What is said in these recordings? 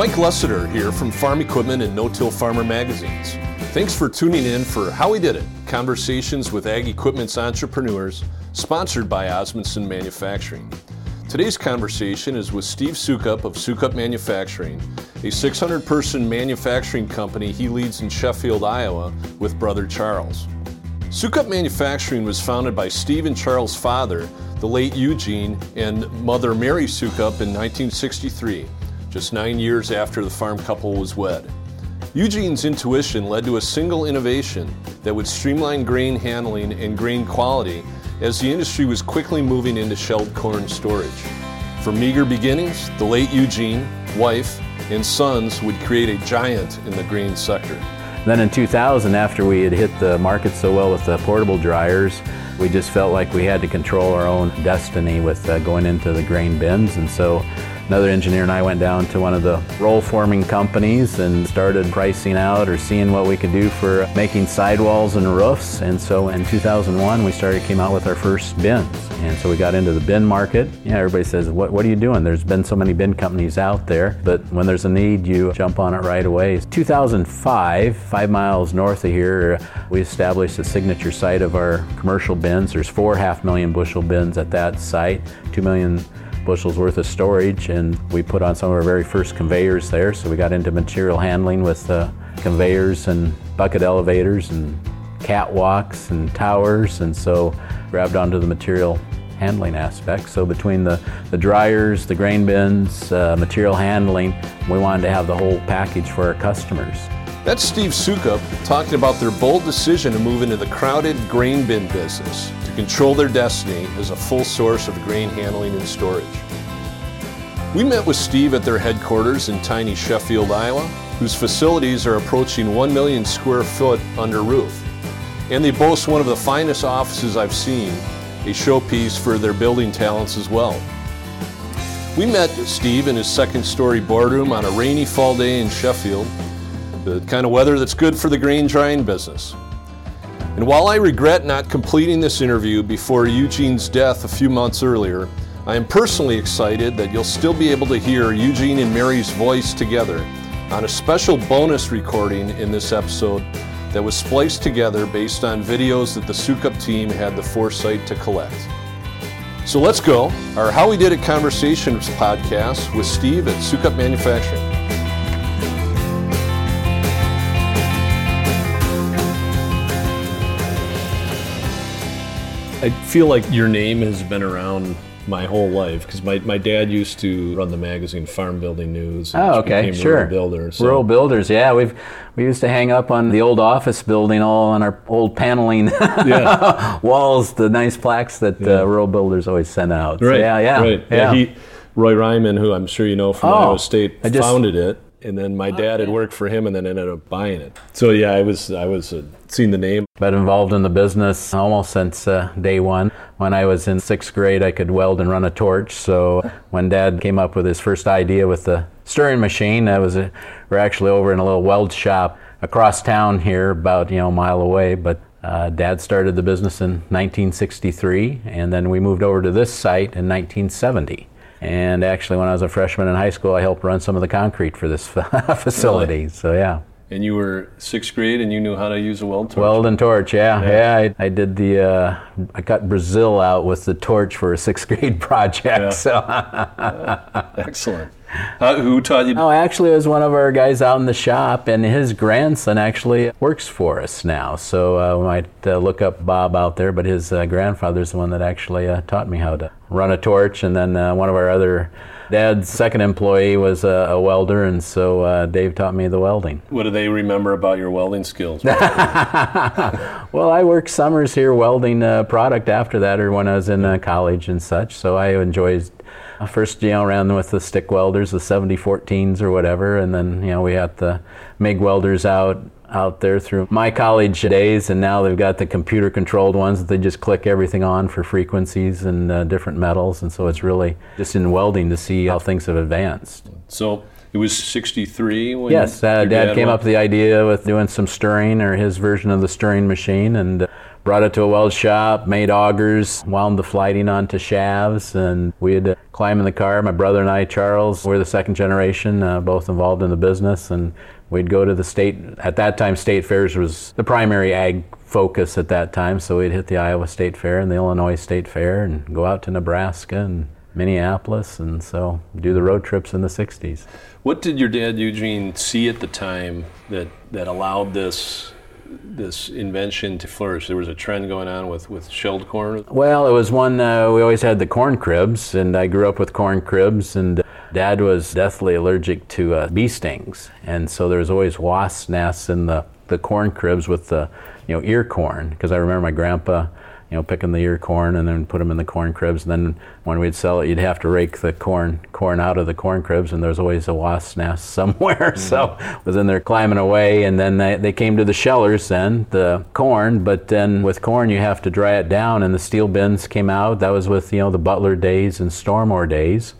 Mike Lessiter here from Farm Equipment and No Till Farmer magazines. Thanks for tuning in for How We Did It Conversations with Ag Equipment's Entrepreneurs, sponsored by Osmundson Manufacturing. Today's conversation is with Steve Sukup of Sukup Manufacturing, a 600 person manufacturing company he leads in Sheffield, Iowa, with brother Charles. Sukup Manufacturing was founded by Steve and Charles' father, the late Eugene, and mother Mary Sukup in 1963 just nine years after the farm couple was wed. Eugene's intuition led to a single innovation that would streamline grain handling and grain quality as the industry was quickly moving into shelled corn storage. From meager beginnings, the late Eugene, wife, and sons would create a giant in the grain sector. Then in 2000, after we had hit the market so well with the portable dryers, we just felt like we had to control our own destiny with uh, going into the grain bins. And so Another engineer and I went down to one of the roll forming companies and started pricing out or seeing what we could do for making sidewalls and roofs. And so in 2001, we started, came out with our first bins. And so we got into the bin market. Yeah, everybody says, what, what are you doing? There's been so many bin companies out there, but when there's a need, you jump on it right away. 2005, five miles north of here, we established a signature site of our commercial bins. There's four half million bushel bins at that site, two million bushels worth of storage, and we put on some of our very first conveyors there. So we got into material handling with uh, conveyors and bucket elevators and catwalks and towers, and so grabbed onto the material handling aspect. So between the, the dryers, the grain bins, uh, material handling, we wanted to have the whole package for our customers. That's Steve Sukup talking about their bold decision to move into the crowded grain bin business control their destiny as a full source of grain handling and storage. We met with Steve at their headquarters in tiny Sheffield, Iowa, whose facilities are approaching 1 million square foot under roof. And they boast one of the finest offices I've seen, a showpiece for their building talents as well. We met Steve in his second story boardroom on a rainy fall day in Sheffield the kind of weather that's good for the grain drying business. And while I regret not completing this interview before Eugene's death a few months earlier, I am personally excited that you'll still be able to hear Eugene and Mary's voice together on a special bonus recording in this episode that was spliced together based on videos that the Sukup team had the foresight to collect. So let's go, our How We Did It Conversations podcast with Steve at Sukup Manufacturing. I feel like your name has been around my whole life because my, my dad used to run the magazine Farm Building News. Oh, okay, sure. Rural Builders. So. Rural Builders, yeah. We've we used to hang up on the old office building, all on our old paneling walls, the nice plaques that uh, yeah. uh, Rural Builders always sent out. Right. So, yeah, yeah, right. yeah. yeah he, Roy Ryman, who I'm sure you know from oh, Iowa State, just, founded it and then my dad had worked for him and then ended up buying it. So yeah, I was I was uh, seeing the name. Been involved in the business almost since uh, day one. When I was in sixth grade, I could weld and run a torch. So when Dad came up with his first idea with the stirring machine, that was a, we're actually over in a little weld shop across town here, about you know a mile away, but. Uh, Dad started the business in 1963, and then we moved over to this site in 1970. And actually, when I was a freshman in high school, I helped run some of the concrete for this facility. Really? So, yeah. And you were sixth grade and you knew how to use a weld torch? Weld and torch, yeah. Yeah, yeah I, I, did the, uh, I cut Brazil out with the torch for a sixth grade project. Yeah. So. uh, excellent. Uh, who taught you? Oh, actually, it was one of our guys out in the shop, and his grandson actually works for us now. So uh, we might uh, look up Bob out there, but his uh, grandfather's the one that actually uh, taught me how to run a torch. And then uh, one of our other dad's second employee was a, a welder, and so uh, Dave taught me the welding. What do they remember about your welding skills? well, I worked summers here welding uh, product after that, or when I was in uh, college and such. So I enjoyed First, you know, around with the stick welders, the 7014s or whatever, and then, you know, we had the MIG welders out out there through my college days, and now they've got the computer controlled ones that they just click everything on for frequencies and uh, different metals, and so it's really just in welding to see how things have advanced. So it was 63 when yes uh, dad, dad, came went? up with the idea with doing some stirring or his version of the stirring machine and uh, brought it to a weld shop, made augers, wound the flighting onto shafts, and we'd climb in the car. My brother and I, Charles, we're the second generation, uh, both involved in the business, and we'd go to the state. At that time, state fairs was the primary ag focus at that time, so we'd hit the Iowa State Fair and the Illinois State Fair, and go out to Nebraska and Minneapolis, and so do the road trips in the 60s. What did your dad Eugene see at the time that that allowed this this invention to flourish? There was a trend going on with, with shelled corn. Well, it was one uh, we always had the corn cribs, and I grew up with corn cribs, and Dad was deathly allergic to uh, bee stings, and so there was always wasp nests in the the corn cribs with the you know ear corn because I remember my grandpa you know, picking the ear corn and then put them in the corn cribs. And then when we'd sell it, you'd have to rake the corn corn out of the corn cribs, and there's always a wasp nest somewhere. Mm-hmm. So was in there climbing away, and then they, they came to the shellers then, the corn. But then with corn, you have to dry it down, and the steel bins came out. That was with you know the Butler days and Stormor days.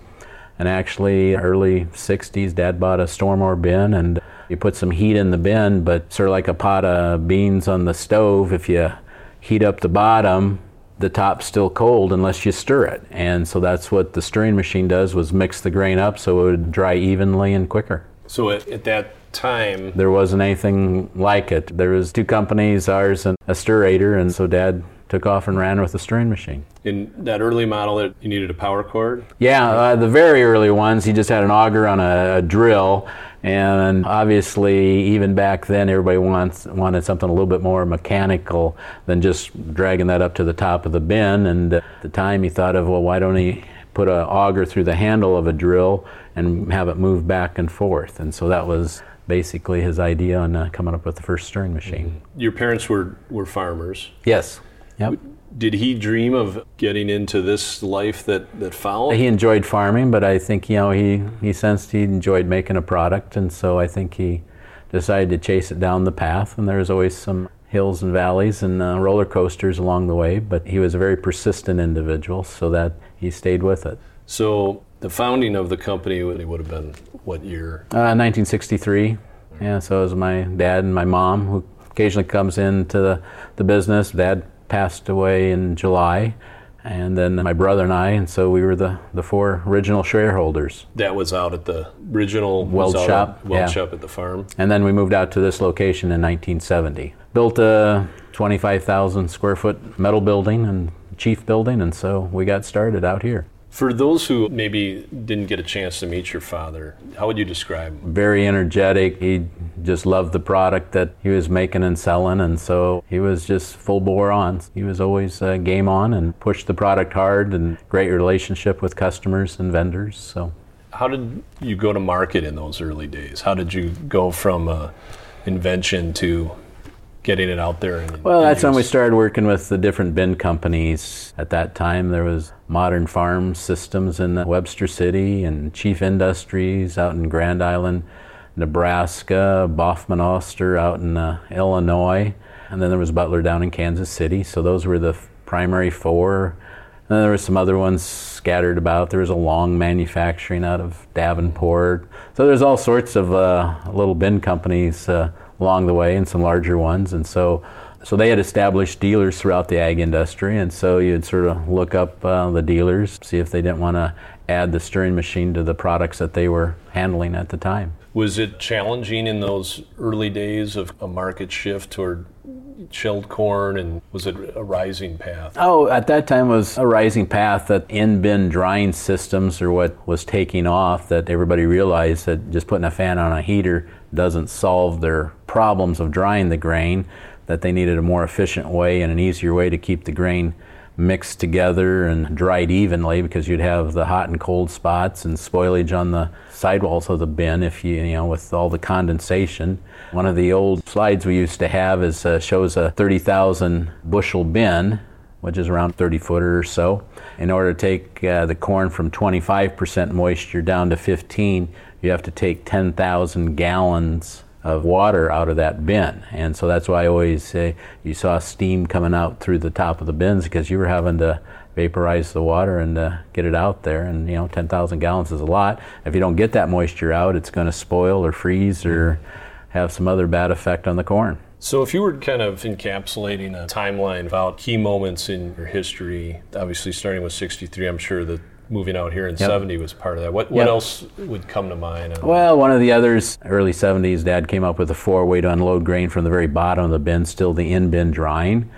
And actually, early 60s, Dad bought a Stormor bin, and you put some heat in the bin, but sort of like a pot of beans on the stove. If you heat up the bottom, the top's still cold unless you stir it. And so that's what the stirring machine does was mix the grain up so it would dry evenly and quicker. So at, at that time there wasn't anything like it. There was two companies, ours and a Stir-Ator, and so dad took off and ran with the stirring machine. In that early model, it, you needed a power cord? Yeah, uh, the very early ones, he just had an auger on a, a drill and obviously, even back then, everybody wants, wanted something a little bit more mechanical than just dragging that up to the top of the bin. And at the time, he thought of, well, why don't he put an auger through the handle of a drill and have it move back and forth? And so that was basically his idea on uh, coming up with the first stirring machine. Your parents were, were farmers. Yes. Yep did he dream of getting into this life that, that followed? He enjoyed farming, but I think you know he, he sensed he enjoyed making a product, and so I think he decided to chase it down the path. And there was always some hills and valleys and uh, roller coasters along the way, but he was a very persistent individual, so that he stayed with it. So the founding of the company would have been what year? Uh, 1963. Yeah, so it was my dad and my mom who occasionally comes into the, the business. Dad passed away in July, and then my brother and I, and so we were the, the four original shareholders. That was out at the original weld shop, weld yeah. shop at the farm. And then we moved out to this location in 1970. Built a 25,000 square foot metal building and chief building, and so we got started out here. For those who maybe didn't get a chance to meet your father, how would you describe him? Very energetic. He just loved the product that he was making and selling, and so he was just full bore on. He was always uh, game on and pushed the product hard, and great relationship with customers and vendors. So, how did you go to market in those early days? How did you go from uh, invention to getting it out there? well, that's when we started working with the different bin companies. At that time, there was Modern Farm Systems in Webster City and Chief Industries out in Grand Island, Nebraska, Baughman Oster out in uh, Illinois, and then there was Butler down in Kansas City. So those were the primary four. And then there were some other ones scattered about. There was a long manufacturing out of Davenport. So there's all sorts of uh, little bin companies uh, along the way and some larger ones. And so, so they had established dealers throughout the ag industry. And so you'd sort of look up uh, the dealers, see if they didn't want to add the stirring machine to the products that they were handling at the time. Was it challenging in those early days of a market shift toward shelled corn and was it a rising path? Oh, at that time it was a rising path that in-bin drying systems are what was taking off that everybody realized that just putting a fan on a heater doesn't solve their problems of drying the grain, that they needed a more efficient way and an easier way to keep the grain mixed together and dried evenly because you'd have the hot and cold spots and spoilage on the sidewalls of the bin if you, you know, with all the condensation. One of the old slides we used to have is uh, shows a 30,000 bushel bin, which is around 30 footer or so. In order to take uh, the corn from 25% moisture down to 15, you have to take 10,000 gallons of water out of that bin. And so that's why I always say you saw steam coming out through the top of the bins because you were having to vaporize the water and uh, get it out there. And you know, 10,000 gallons is a lot. If you don't get that moisture out, it's going to spoil or freeze or have some other bad effect on the corn. So, if you were kind of encapsulating a timeline about key moments in your history, obviously starting with 63, I'm sure that moving out here in yep. 70 was part of that. What, what yep. else would come to mind? Well, one of the others, early 70s, Dad came up with a four way to unload grain from the very bottom of the bin, still the in bin drying.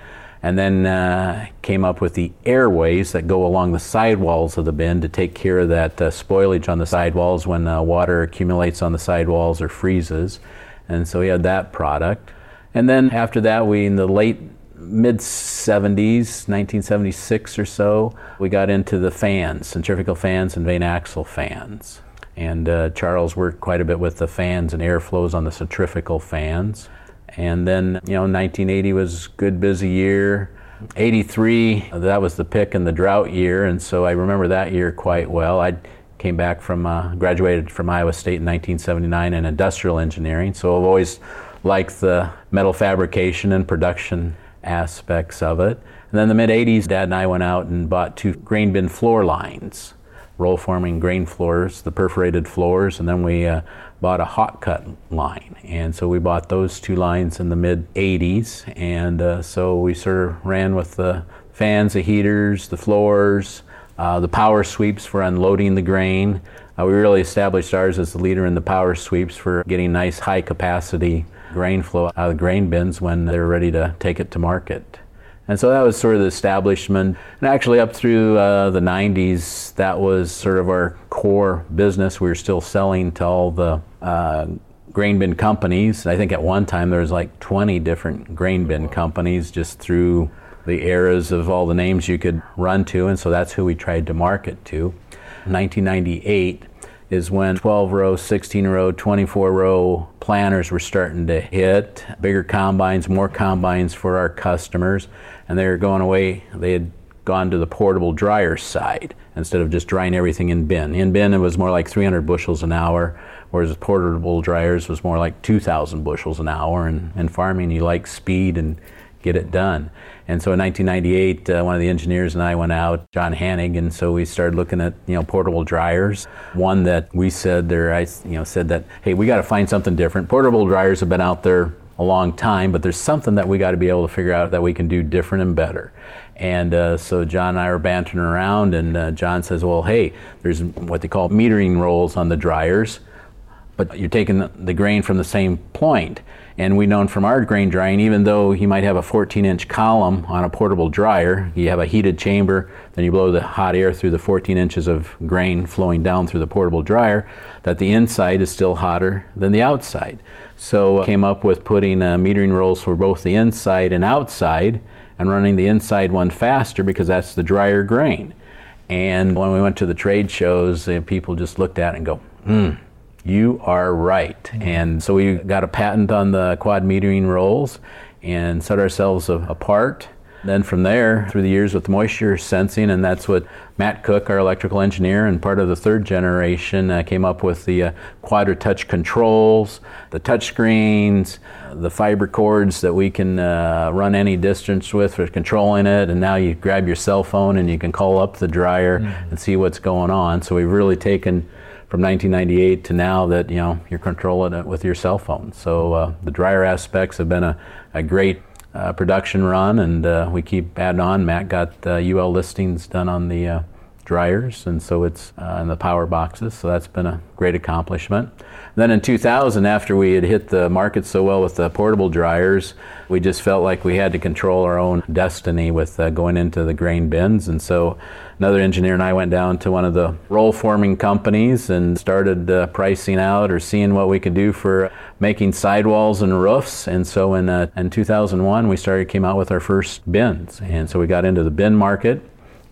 And then uh, came up with the airways that go along the sidewalls of the bin to take care of that uh, spoilage on the sidewalls when uh, water accumulates on the sidewalls or freezes. And so we had that product. And then after that, we, in the late mid 70s, 1976 or so, we got into the fans, centrifugal fans and vane axial fans. And uh, Charles worked quite a bit with the fans and airflows on the centrifugal fans. And then, you know, 1980 was a good busy year. 83, that was the PIK in the drought year, and so I remember that year quite well. I came back from, uh, graduated from Iowa State in 1979 in industrial engineering, so I've always liked the metal fabrication and production aspects of it. And then the mid 80s, Dad and I went out and bought two grain bin floor lines, roll forming grain floors, the perforated floors, and then we uh, bought a hot cut line. And so we bought those two lines in the mid 80s. And uh, so we sort of ran with the fans, the heaters, the floors, uh, the power sweeps for unloading the grain. Uh, we really established ours as the leader in the power sweeps for getting nice high capacity grain flow out of the grain bins when they're ready to take it to market. And so that was sort of the establishment. And actually, up through uh, the 90s, that was sort of our core business. We were still selling to all the uh, grain bin companies. I think at one time there was like 20 different grain bin companies just through the eras of all the names you could run to. And so that's who we tried to market to. 1998, is when 12 row, 16 row, 24 row planters were starting to hit, bigger combines, more combines for our customers, and they were going away. They had gone to the portable dryer side instead of just drying everything in bin. In bin, it was more like 300 bushels an hour, whereas portable dryers was more like 2,000 bushels an hour. And in farming, you like speed and get it done. And so in 1998, uh, one of the engineers and I went out, John Hannig, and so we started looking at you know portable dryers. One that we said there, I you know said that hey, we got to find something different. Portable dryers have been out there a long time, but there's something that we got to be able to figure out that we can do different and better. And uh, so John and I were bantering around, and uh, John says, well, hey, there's what they call metering rolls on the dryers, but you're taking the grain from the same point. And we known from our grain drying, even though you might have a 14 inch column on a portable dryer, you have a heated chamber, then you blow the hot air through the 14 inches of grain flowing down through the portable dryer, that the inside is still hotter than the outside. So uh, came up with putting uh, metering rolls for both the inside and outside and running the inside one faster because that's the drier grain. And when we went to the trade shows, uh, people just looked at it and go, hmm you are right. And so we got a patent on the quad metering rolls and set ourselves apart. Then from there, through the years with moisture sensing, and that's what Matt Cook, our electrical engineer and part of the third generation, uh, came up with the uh, QuadraTouch controls, the touch screens, the fiber cords that we can uh, run any distance with for controlling it. And now you grab your cell phone and you can call up the dryer mm-hmm. and see what's going on. So we've really taken from 1998 to now that you know you're controlling it with your cell phone. So uh, the dryer aspects have been a, a great uh, production run, and uh, we keep adding on. Matt got UL listings done on the uh, dryers, and so it's uh, in the power boxes. So that's been a great accomplishment. Then in 2000, after we had hit the market so well with the portable dryers, we just felt like we had to control our own destiny with uh, going into the grain bins. And so another engineer and I went down to one of the roll forming companies and started uh, pricing out or seeing what we could do for making sidewalls and roofs. And so in, uh, in 2001, we started came out with our first bins. And so we got into the bin market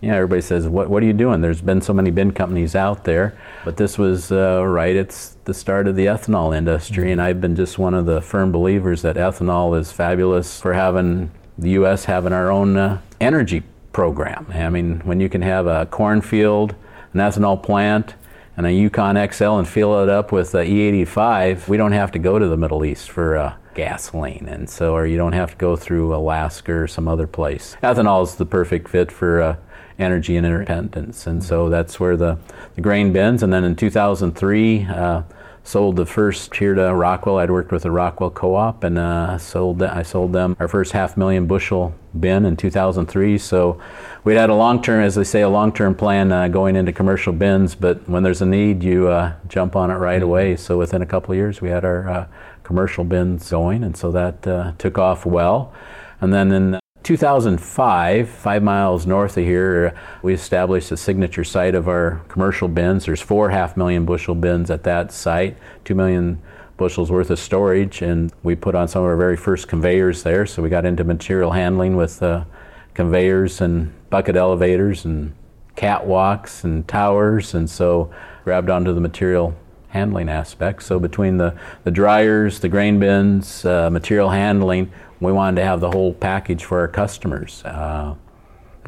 yeah, everybody says, what, what are you doing? There's been so many bin companies out there. But this was uh, right, it's the start of the ethanol industry. And I've been just one of the firm believers that ethanol is fabulous for having the U.S. having our own uh, energy program. I mean, when you can have a cornfield, an ethanol plant, and a Yukon XL and fill it up with uh, E85, we don't have to go to the Middle East for uh, gasoline, and so or you don't have to go through Alaska or some other place. Ethanol is the perfect fit for uh, energy and independence. And so that's where the, the grain bins. And then in 2003, uh, sold the first here to Rockwell. I'd worked with the Rockwell Co-op and uh, sold. I sold them our first half million bushel bin in 2003. So we had a long-term, as they say, a long-term plan uh, going into commercial bins. But when there's a need, you uh, jump on it right mm-hmm. away. So within a couple of years, we had our uh, commercial bins going, and so that uh, took off well. And then in 2005, five miles north of here, we established a signature site of our commercial bins. There's four half million bushel bins at that site, two million bushels worth of storage, and we put on some of our very first conveyors there. So we got into material handling with uh, conveyors and bucket elevators and catwalks and towers, and so grabbed onto the material handling aspect. So between the, the dryers, the grain bins, uh, material handling, we wanted to have the whole package for our customers. Uh,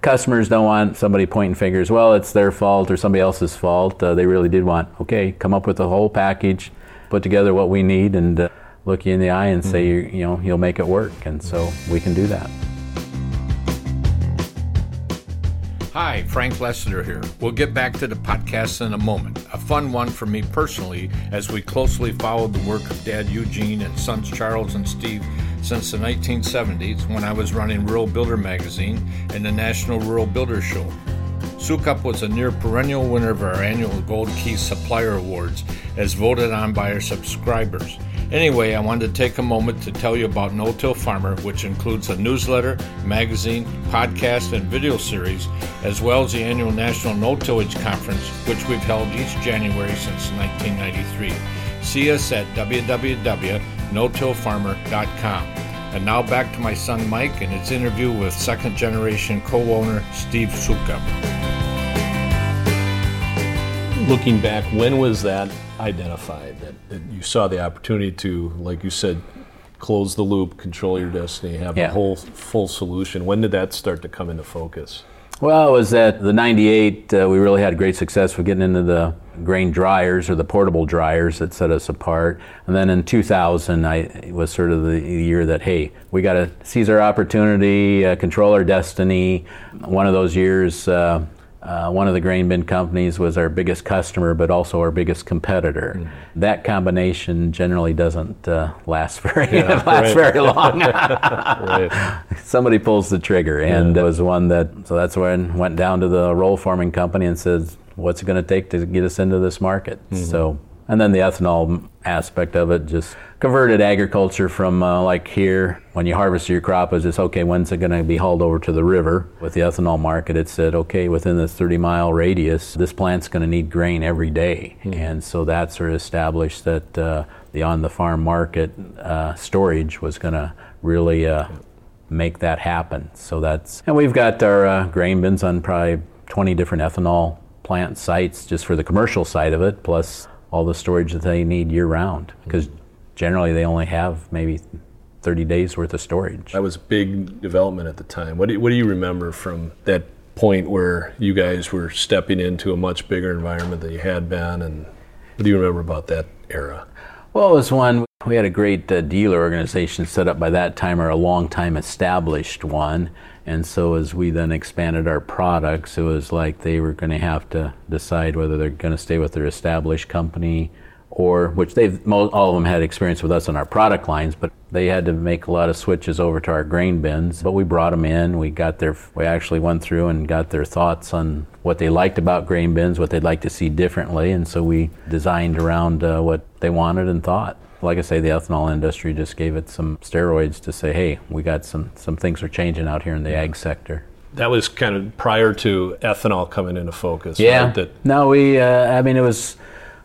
customers don't want somebody pointing fingers, well, it's their fault or somebody else's fault. Uh, they really did want, okay, come up with the whole package, put together what we need, and uh, look you in the eye and say, mm-hmm. you know, you'll make it work. And so we can do that. Hi, Frank Lessiter here. We'll get back to the podcast in a moment. A fun one for me personally, as we closely followed the work of Dad Eugene and sons Charles and Steve since the 1970s when I was running Rural Builder magazine and the National Rural Builder Show. Sukup was a near perennial winner of our annual Gold Key Supplier Awards, as voted on by our subscribers. Anyway, I wanted to take a moment to tell you about No Till Farmer, which includes a newsletter, magazine, podcast, and video series, as well as the annual National No Tillage Conference, which we've held each January since 1993. See us at www.notillfarmer.com. And now back to my son Mike and his interview with second generation co owner Steve Sukup. Looking back, when was that identified that, that, you saw the opportunity to, like you said, close the loop, control your destiny, have yeah. a whole full solution? When did that start to come into focus? Well, it was that the 98, uh, we really had great success with getting into the grain dryers or the portable dryers that set us apart. And then in 2000, I was sort of the year that, hey, we got to seize our opportunity, uh, control our destiny. One of those years, uh, uh, one of the grain bin companies was our biggest customer, but also our biggest competitor. Mm. That combination generally doesn't uh, last very yeah, last very long. right. Somebody pulls the trigger, and yeah. it was one that. So that's when went down to the roll forming company and said, "What's it going to take to get us into this market?" Mm-hmm. So and then the ethanol aspect of it just converted agriculture from uh, like here when you harvest your crop is just okay when's it going to be hauled over to the river with the ethanol market it said okay within this 30 mile radius this plant's going to need grain every day. Mm-hmm. and so that sort of established that uh, the on the farm market uh, storage was going to really uh, make that happen so that's and we've got our uh, grain bins on probably 20 different ethanol plant sites just for the commercial side of it plus all the storage that they need year round because generally they only have maybe 30 days worth of storage. That was a big development at the time. What do you, what do you remember from that point where you guys were stepping into a much bigger environment than you had been and what do you remember about that era? Well, it was one we had a great uh, dealer organization set up by that time, or a long time established one. And so as we then expanded our products, it was like they were going to have to decide whether they're going to stay with their established company or which they've all of them had experience with us on our product lines, but they had to make a lot of switches over to our grain bins. But we brought them in. We got their we actually went through and got their thoughts on what they liked about grain bins, what they'd like to see differently, and so we designed around uh, what they wanted and thought like I say, the ethanol industry just gave it some steroids to say, hey, we got some, some things are changing out here in the ag sector. That was kind of prior to ethanol coming into focus. Yeah. Right? That no, we, uh, I mean, it was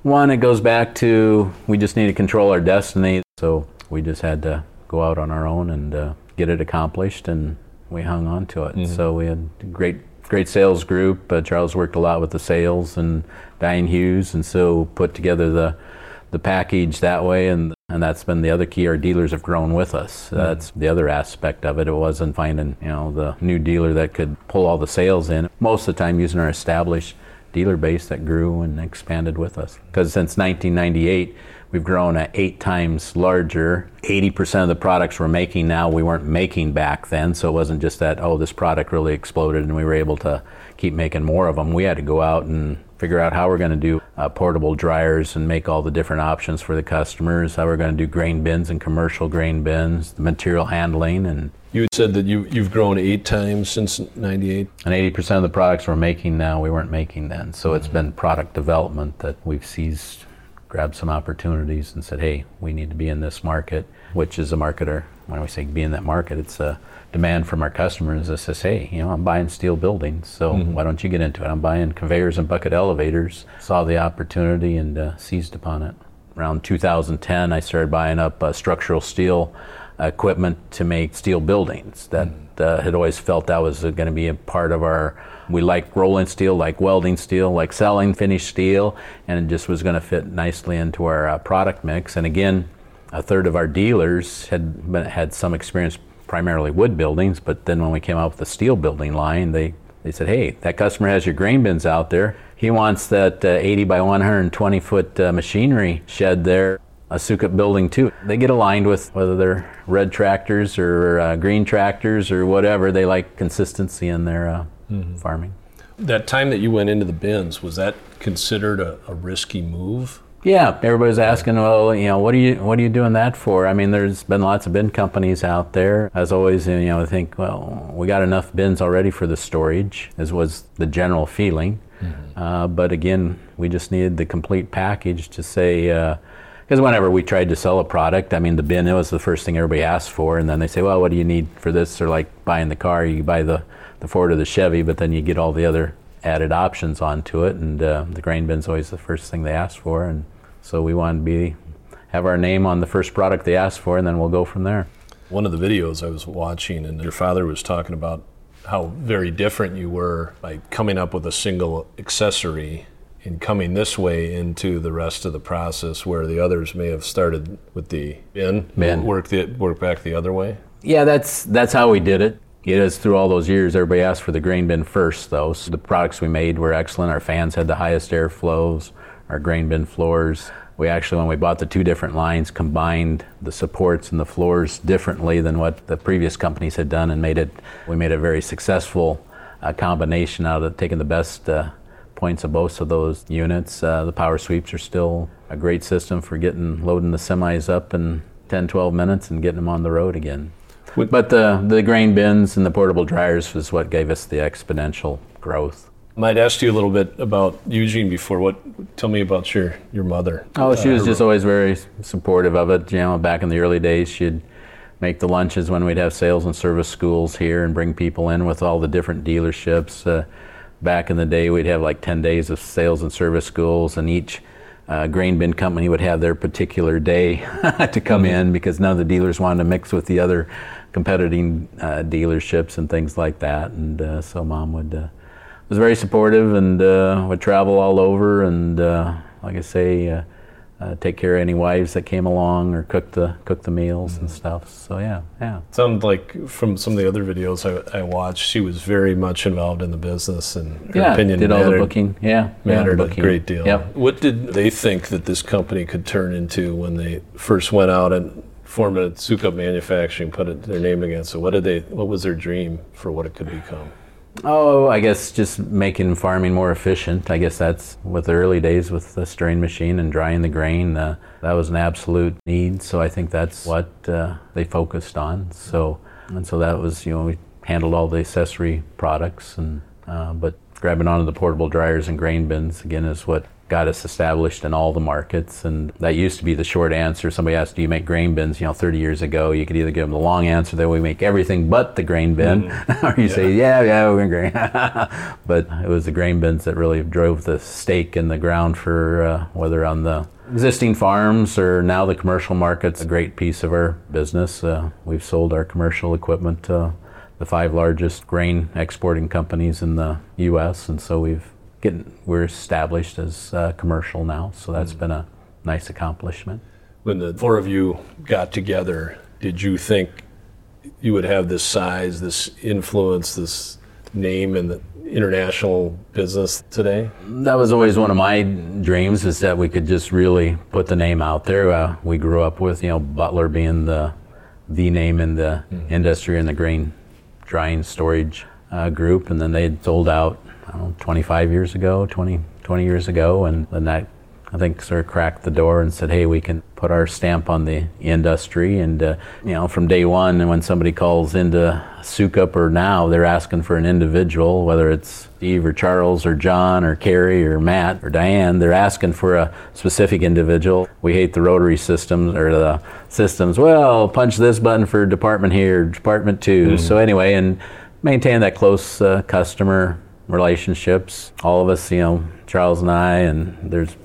one, it goes back to we just need to control our destiny. So we just had to go out on our own and uh, get it accomplished, and we hung on to it. Mm-hmm. So we had great great sales group. Uh, Charles worked a lot with the sales and Diane Hughes, and so put together the the package that way and and that's been the other key. Our dealers have grown with us. Mm-hmm. that's the other aspect of it. It wasn't finding you know the new dealer that could pull all the sales in. Most of the time using our established dealer base that grew and expanded with us. Because since 1998 we've grown at eight times larger. 80% of the products we're making now we weren't making back then so it wasn't just that oh this product really exploded and we were able to keep making more of them we had to go out and figure out how we're going to do uh, portable dryers and make all the different options for the customers, how we're going to do grain bins and commercial grain bins, the material handling, and You had said that you, you've grown eight times since 98. and 80% of the products we're making now we weren't making then. So it's been product development that we've seized, grabbed some opportunities and said, hey, we need to be in this market, which is a marketer. When we say be in that market, it's a demand from our customers that says, hey, you know, I'm buying steel buildings, so why don't you get into it? I'm buying conveyors and bucket elevators. Saw the opportunity and uh, seized upon it. Around 2010, I started buying up uh, structural steel equipment to make steel buildings. That uh, had always felt that was going to be a part of our. We like rolling steel, like welding steel, like selling finished steel, and it just was going to fit nicely into our uh, product mix. And again, a third of our dealers had been, had some experience primarily wood buildings, but then when we came out with the steel building line, they they said, "Hey, that customer has your grain bins out there. He wants that uh, 80 by 120 foot uh, machinery shed there." A Sukup building too. They get aligned with whether they're red tractors or uh, green tractors or whatever. They like consistency in their uh, farming. That time that you went into the bins, was that considered a, a risky move? Yeah, everybody's asking, well, you know, what are you what are you doing that for? I mean, there's been lots of bin companies out there. As always, you know, I think, well, we got enough bins already for the storage, as was the general feeling. Uh, but again, we just needed the complete package to say. because whenever we tried to sell a product, I mean, the bin it was the first thing everybody asked for, and then they say, "Well, what do you need for this?" Or like buying the car, you buy the the Ford or the Chevy, but then you get all the other added options onto it, and uh, the grain bin's always the first thing they ask for, and so we wanted to be have our name on the first product they asked for, and then we'll go from there. One of the videos I was watching, and your father was talking about how very different you were by coming up with a single accessory and coming this way into the rest of the process, where the others may have started with the bin, Bin. work the work back the other way. Yeah, that's that's how we did it. It is through all those years. Everybody asked for the grain bin first, though. So the products we made were excellent. Our fans had the highest air flows. Our grain bin floors. We actually, when we bought the two different lines, combined the supports and the floors differently than what the previous companies had done, and made it. We made a very successful uh, combination out of taking the best uh, points of both of those units. Uh, the power sweeps are still a great system for getting loading the semis up in 10, 12 minutes and getting them on the road again. But the, the grain bins and the portable dryers was what gave us the exponential growth. I might ask you a little bit about Eugene before. What? Tell me about your your mother. Oh, she was just always very supportive of it. You know, back in the early days, she'd make the lunches when we'd have sales and service schools here and bring people in with all the different dealerships. Uh, back in the day, we'd have like 10 days of sales and service schools, and each uh, grain bin company would have their particular day to come in because none of the dealers wanted to mix with the other competing uh, dealerships and things like that. And uh, so mom would uh, was very supportive and uh, would travel all over and uh, like I say, uh, uh, take care of any wives that came along or cook the cook the meals and stuff. So yeah, yeah. Sounded like from some of the other videos I, I watched, she was very much involved in the business, and her yeah, opinion did all the booking. Yeah, yeah, mattered booking. a great deal. Yep. What did they think that this company could turn into when they first went out and formed a Sukup Manufacturing, put it, their name against it? What did they? What was their dream for what it could become? Oh, I guess just making farming more efficient. I guess that's with the early days with the stirring machine and drying the grain. Uh, that was an absolute need. So I think that's what uh, they focused on. So and so that was you know we handled all the accessory products and uh, but grabbing onto the portable dryers and grain bins again is what got us established in all the markets and that used to be the short answer. Somebody asked do you make grain bins? You know 30 years ago you could either give them the long answer that we make everything but the grain bin or you say yeah yeah we're grain. But it was the grain bins that really drove the stake in the ground for uh, whether on the existing farms or now the commercial markets a great piece of our business. Uh, we've sold our commercial equipment to the five largest grain exporting companies in the U.S. and so we've getting we're established as uh, commercial now so that's been a nice accomplishment When the four of you got together, did you think you would have this size, this influence, this name in the international business today? That was always one of my dreams is that we could just really put the name out there. Uh, we grew up with, you know, Butler being the the name in the industry in the grain drying storage uh, group, and then they had sold out know, 25 years ago, 20, 20 years ago, and then that I think sort of cracked the door and said, "Hey, we can put our stamp on the industry." And uh, you know, from day one, and when somebody calls into Sukup or now, they're asking for an individual, whether it's Steve or Charles or John or Carrie or Matt or Diane. They're asking for a specific individual. We hate the rotary systems or the systems. Well, punch this button for department here, department 2 mm-hmm. So anyway, and maintain that close uh, customer relationships. All of us, you know, Charles and I, and there's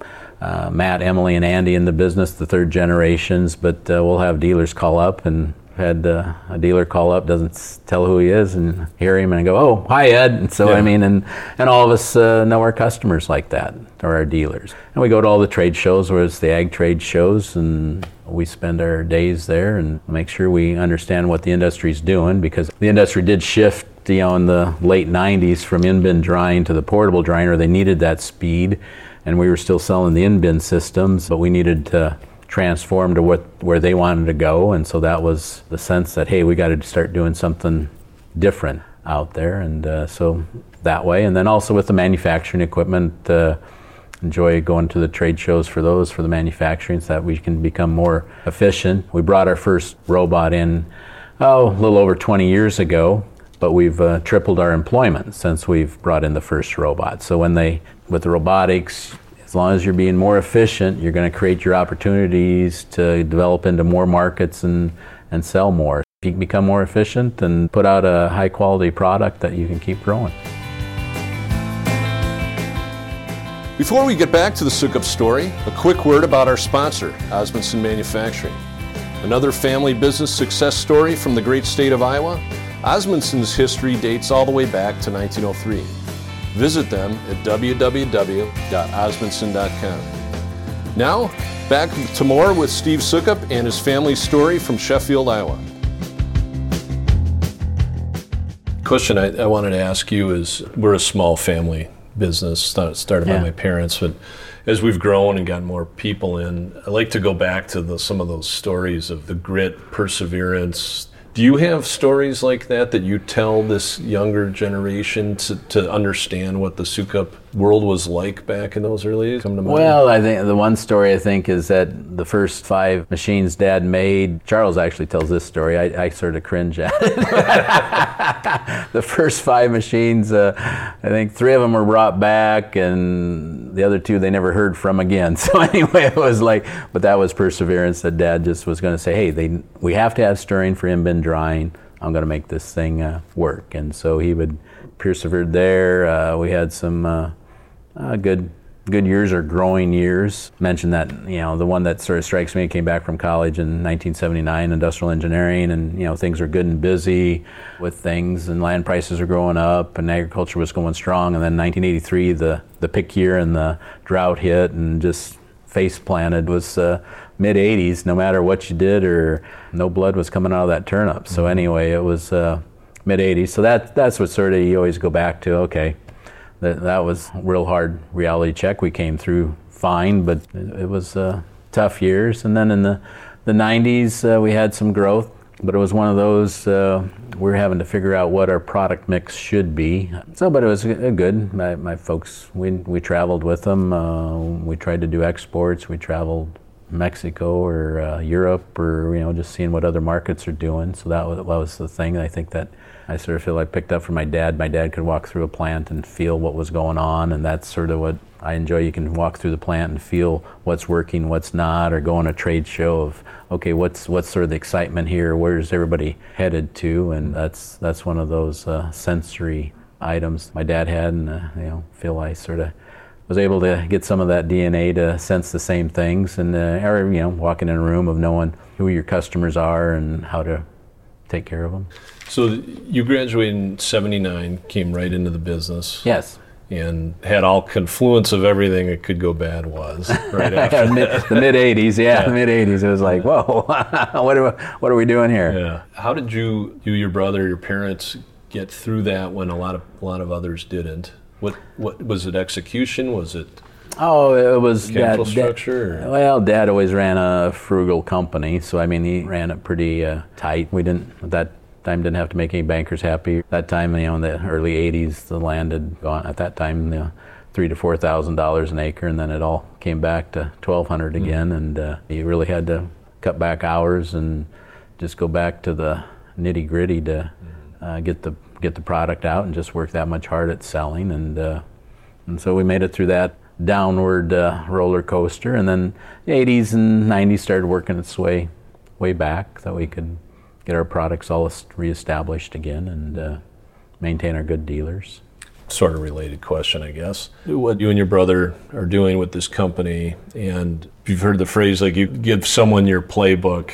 uh, Matt, Emily, and Andy in the business, the third generations. But uh, we'll have dealers call up and had uh, a dealer call up, doesn't tell who he is, and hear him and go, "Oh, hi Ed." And so yeah. I mean, and and all of us uh, know our customers like that, or our dealers. And we go to all the trade shows, where it's the ag trade shows, and we spend our days there and make sure we understand what the industry's doing because the industry did shift. You know, in the late 90s from in-bin drying to the portable drying, they needed that speed and we were still selling the in-bin systems, but we needed to transform to what where they wanted to go, and so that was the sense that hey, we got to start doing something different out there, and uh, so that way, and then also with the manufacturing equipment. Uh, enjoy going to the trade shows for those for the manufacturing so that we can become more efficient. We brought our first robot in oh, a little over 20 years ago, but we've uh, tripled our employment since we've brought in the first robot. So when they with the robotics, as long as you're being more efficient, you're going to create your opportunities to develop into more markets and, and sell more. If you become more efficient and put out a high quality product that you can keep growing. Before we get back to the Sukup story, a quick word about our sponsor, Osmundson Manufacturing. Another family business success story from the great state of Iowa. Osmundson's history dates all the way back to 1903. Visit them at www.osmundson.com. Now, back to more with Steve Sukup and his family story from Sheffield, Iowa. Question I, I wanted to ask you is we're a small family business started yeah. by my parents, but as we've grown and gotten more people in, I like to go back to the, some of those stories of the grit, perseverance, do you have stories like that that you tell this younger generation to, to understand what the Sukup world was like back in those early days? Come to mind. Well, I think the one story I think is that the first five machines Dad made. Charles actually tells this story. I, I sort of cringe at it. the first five machines, uh, I think three of them were brought back, and the other two they never heard from again. So anyway, it was like, but that was perseverance that Dad just was going to say, hey, they we have to have stirring for in-bin drying. I'm going to make this thing uh, work. And so he would persevered there. Uh, we had some uh, good good years or growing years. Mentioned that you know the one that sort of strikes me came back from college in 1979, industrial engineering, and you know things were good and busy with things, and land prices are growing up, and agriculture was going strong. And then 1983, the the PIK year and the drought hit, and just face planted was uh, mid 80s. No matter what you did, or no blood was coming out of that turnip. So mm-hmm. anyway, it was uh, mid 80s. So that that's what sort of you always go back to. Okay, that that was real hard reality check. We came through fine, but it, it was uh, tough years. And then in the the 90s, uh, we had some growth, but it was one of those uh, we are having to figure out what our product mix should be. So, but it was good. My, my folks, we we traveled with them. Uh, we tried to do exports. We traveled Mexico or uh, Europe or you know just seeing what other markets are doing. So that was, that was the thing. I think that I sort of feel like picked up from my dad. My dad could walk through a plant and feel what was going on, and that's sort of what I enjoy. You can walk through the plant and feel what's working, what's not, or go on a trade show of okay, what's what's sort of the excitement here? Where's everybody headed to? And that's that's one of those uh, sensory items my dad had, and uh, you know feel I sort of was able to get some of that DNA to sense the same things, and uh, or, you know, walking in a room of knowing who your customers are and how to take care of them. So you graduated in '79, came right into the business. Yes. And had all confluence of everything that could go bad was right after mid, the mid '80s. Yeah, yeah. the mid '80s. It was like, whoa, what are we, what are we doing here? Yeah. How did you, you, your brother, your parents, get through that when a lot of a lot of others didn't? What what was it? Execution? Was it? Oh, it was capital dad, structure. Dad, well, Dad always ran a frugal company, so I mean he ran it pretty uh, tight. We didn't that time didn't have to make any bankers happy. That time, you know, in the early 80s, the land had gone, at that time, you know, three to four thousand dollars an acre, and then it all came back to twelve hundred mm-hmm. again, and uh, you really had to cut back hours and just go back to the nitty gritty to mm-hmm. uh, get the get the product out and just work that much hard at selling, and uh, and so we made it through that downward uh, roller coaster, and then the 80s and 90s started working its way way back so we could get our products all reestablished again and uh, maintain our good dealers. Sort of related question, I guess. What you and your brother are doing with this company, and you've heard the phrase like you give someone your playbook,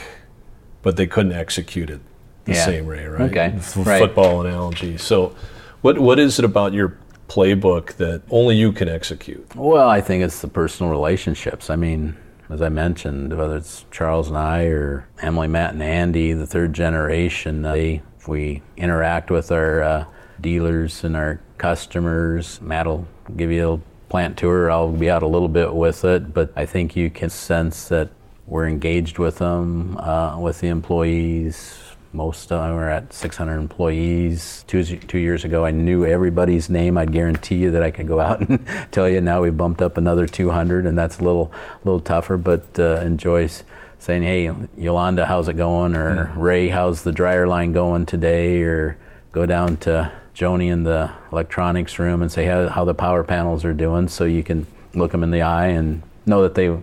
but they couldn't execute it the yeah. same way, right? Okay. F- right. Football analogy. So, what what is it about your playbook that only you can execute? Well, I think it's the personal relationships. I mean, as I mentioned, whether it's Charles and I or Emily, Matt, and Andy, the third generation, they, if we interact with our uh, dealers and our customers, Matt will give you a plant tour. I'll be out a little bit with it, but I think you can sense that we're engaged with them, uh, with the employees, most of them are at 600 employees. Two, two years ago, I knew everybody's name. I'd guarantee you that I could go out and tell you. Now we bumped up another 200, and that's a little, little tougher. But uh, enjoys saying, "Hey, Yolanda, how's it going?" Or mm. Ray, how's the dryer line going today? Or go down to Joni in the electronics room and say how, how the power panels are doing, so you can look them in the eye and know that they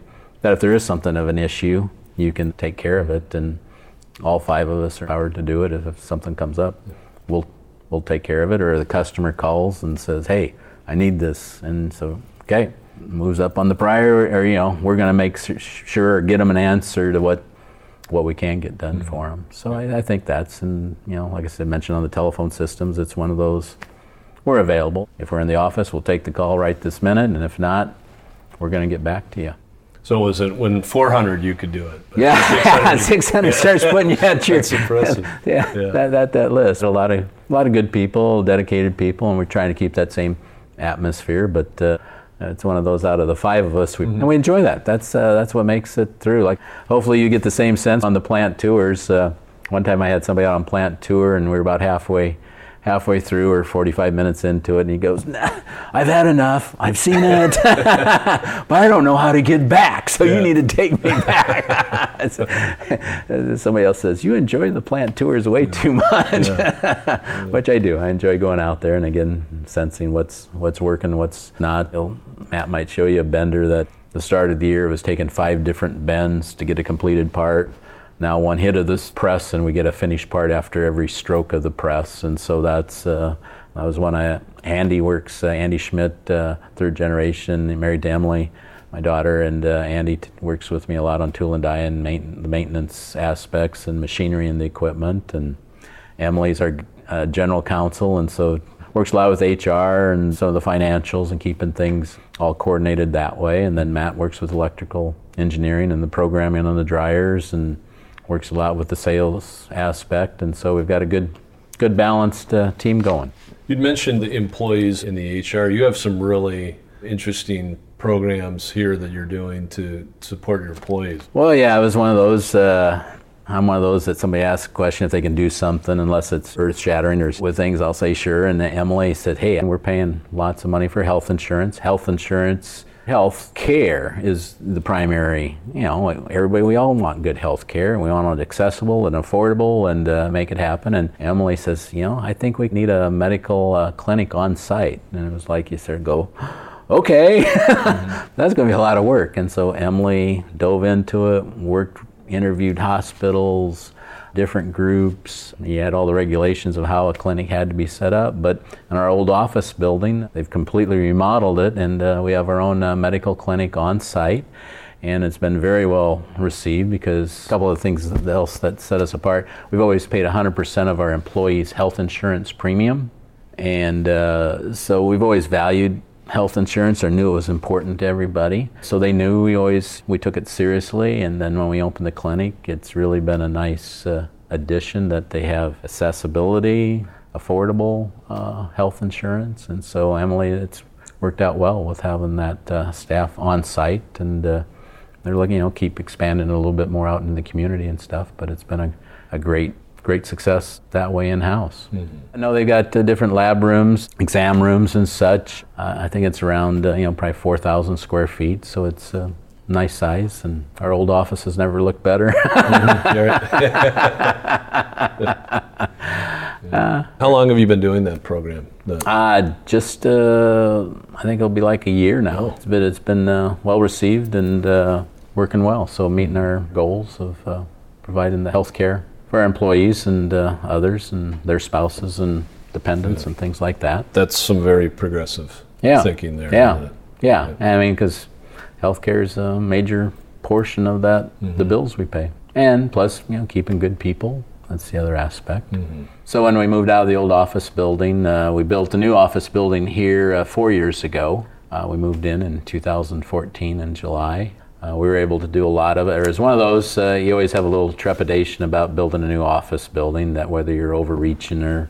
that if there is something of an issue, you can take care of it and all five of us are empowered to do it. If, something comes up, we'll we'll take care of it. Or the customer calls and says, "Hey, I need this," and so okay, moves up on the prior, or you know, we're going to make sure or get them an answer to what what we can get done mm-hmm. for them. So I, I, think that's and you know, like I said, mentioned on the telephone systems, it's one of those. We're available. If we're in the office, we'll take the call right this minute, and if not, we're going to get back to you. So was it when 400 you could do it? yeah, 600, 600 starts putting you at your That's impressive. yeah, yeah. That, that, that list. A lot of a lot of good people, dedicated people, and we're trying to keep that same atmosphere. But uh, it's one of those out of the five of us, we, mm-hmm. and we enjoy that. That's uh, that's what makes it through. Like hopefully you get the same sense on the plant tours. Uh, one time I had somebody out on plant tour, and we were about halfway halfway through or 45 minutes into it, and he goes, nah, I've had enough. I've seen it, but I don't know how to get back, so yeah. you need to take me back. so, somebody else says, You enjoy the plant tours way too much, yeah. which I do. I enjoy going out there and again, sensing what's, what's working, what's not. Matt might show you a bender that the start of the year was taking five different bends to get a completed part now one hit of this press and we get a finished part after every stroke of the press. And so that's uh, that was when I Andy works uh, Andy Schmidt uh, third generation married to Emily my daughter. And uh, Andy t- works with me a lot on tool and die and main- the maintenance aspects and machinery and the equipment. And Emily's our uh, general counsel and so works a lot with HR and some of the financials and keeping things all coordinated that way. And then Matt works with electrical engineering and the programming on the dryers and works a lot with the sales aspect, and so we've got a good, good balanced uh, team going. You'd mentioned the employees in the HR. You have some really interesting programs here that you're doing to support your employees. Well, yeah, I was one of those. Uh, I'm one of those that somebody asks a question if they can do something, unless it's earth shattering or with things, I'll say sure. And Emily said, Hey, we're paying lots of money for health insurance. Health insurance health care is the primary, you know, everybody, we all want good health care we want it accessible and affordable and uh, make it happen. And Emily says, you know, I think we need a medical uh, clinic on site. And it was like you said, go, okay, mm-hmm. that's going to be a lot of work. And so Emily dove into it, worked, interviewed hospitals, different groups. You had all the regulations of how a clinic had to be set up. But in our old office building, they've completely remodeled it, and uh, we have our own uh, medical clinic on site. And it's been very well received because a couple of things else that set us apart. We've always paid 100% of our employees' health insurance premium. And uh, so we've always valued health insurance or knew it was important to everybody. So they knew we always we took it seriously and then when we opened the clinic, it's really been a nice uh, addition that they have accessibility, affordable uh, health insurance. And so Emily, it's worked out well with having that uh, staff on site and uh, they're looking, you know, keep expanding a little bit more out in the community and stuff, but it's been a, a great great success that way in house. Mm-hmm. I know they've got uh, different lab rooms, exam rooms, and such. Uh, I think it's around uh, you know probably 4,000 square feet, so it's uh, nice size, and our old office has never looked better. uh, How long have you been doing that program? The uh, just uh, I think it'll be like a year now. Oh. It's been it's been uh, well received and uh, working well. So meeting our goals of uh, providing the health care for our employees and others and their spouses and dependents yeah. and things like that. That's some very progressive yeah. thinking there. Yeah, yeah. yeah. I mean, because healthcare is a major portion of that, mm-hmm. the bills we pay. And plus, you know, keeping good people. That's the other aspect. Mm-hmm. So when we moved out of the old office building, uh, we built a new office building here uh, four years ago. Uh, we moved in in 2014 in July. Uh, we were able to do a lot of it. It was one of those, uh, you always have a little trepidation about building a new office building, that whether you're overreaching or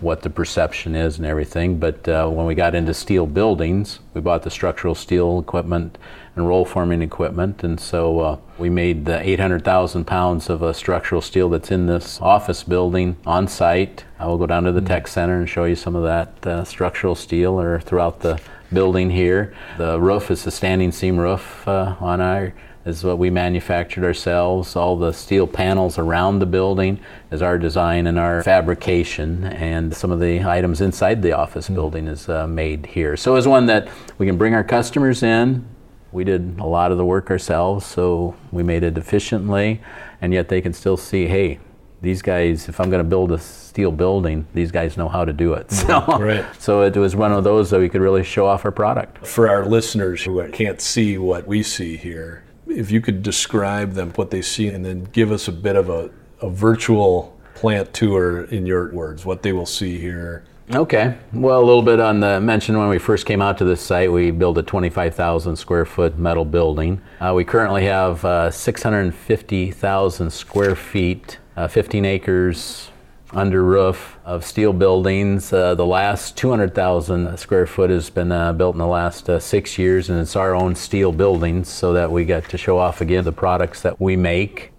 what the perception is and everything. But uh, when we got into steel buildings, we bought the structural steel equipment and roll forming equipment. And so uh, we made the 800,000 pounds of uh, structural steel that's in this office building on site. I will go down to the mm-hmm. tech center and show you some of that uh, structural steel or throughout the building here. The roof is a standing seam roof uh, on our is what we manufactured ourselves. All the steel panels around the building is our design and our fabrication, and some of the items inside the office mm-hmm. building is uh, made here. So it's one that we can bring our customers in, we did a lot of the work ourselves, so we made it efficiently, and yet they can still see, hey, these guys, if I'm going to build a steel building, these guys know how to do it. So, right. so it was one of those that we could really show off our product. For our listeners who can't see what we see here, if you could describe them, what they see, and then give us a bit of a, a virtual plant tour in your words, what they will see here Okay. Well, a little bit on the mention when we first came out to this site, we built a 25,000 square foot metal building. Uh, we currently have uh, 650,000 square feet, uh, 15 acres under roof of steel buildings. Uh, the last 200,000 square foot has been uh, built in the last uh, six years, and it's our own steel buildings so that we get to show off again the products that we make.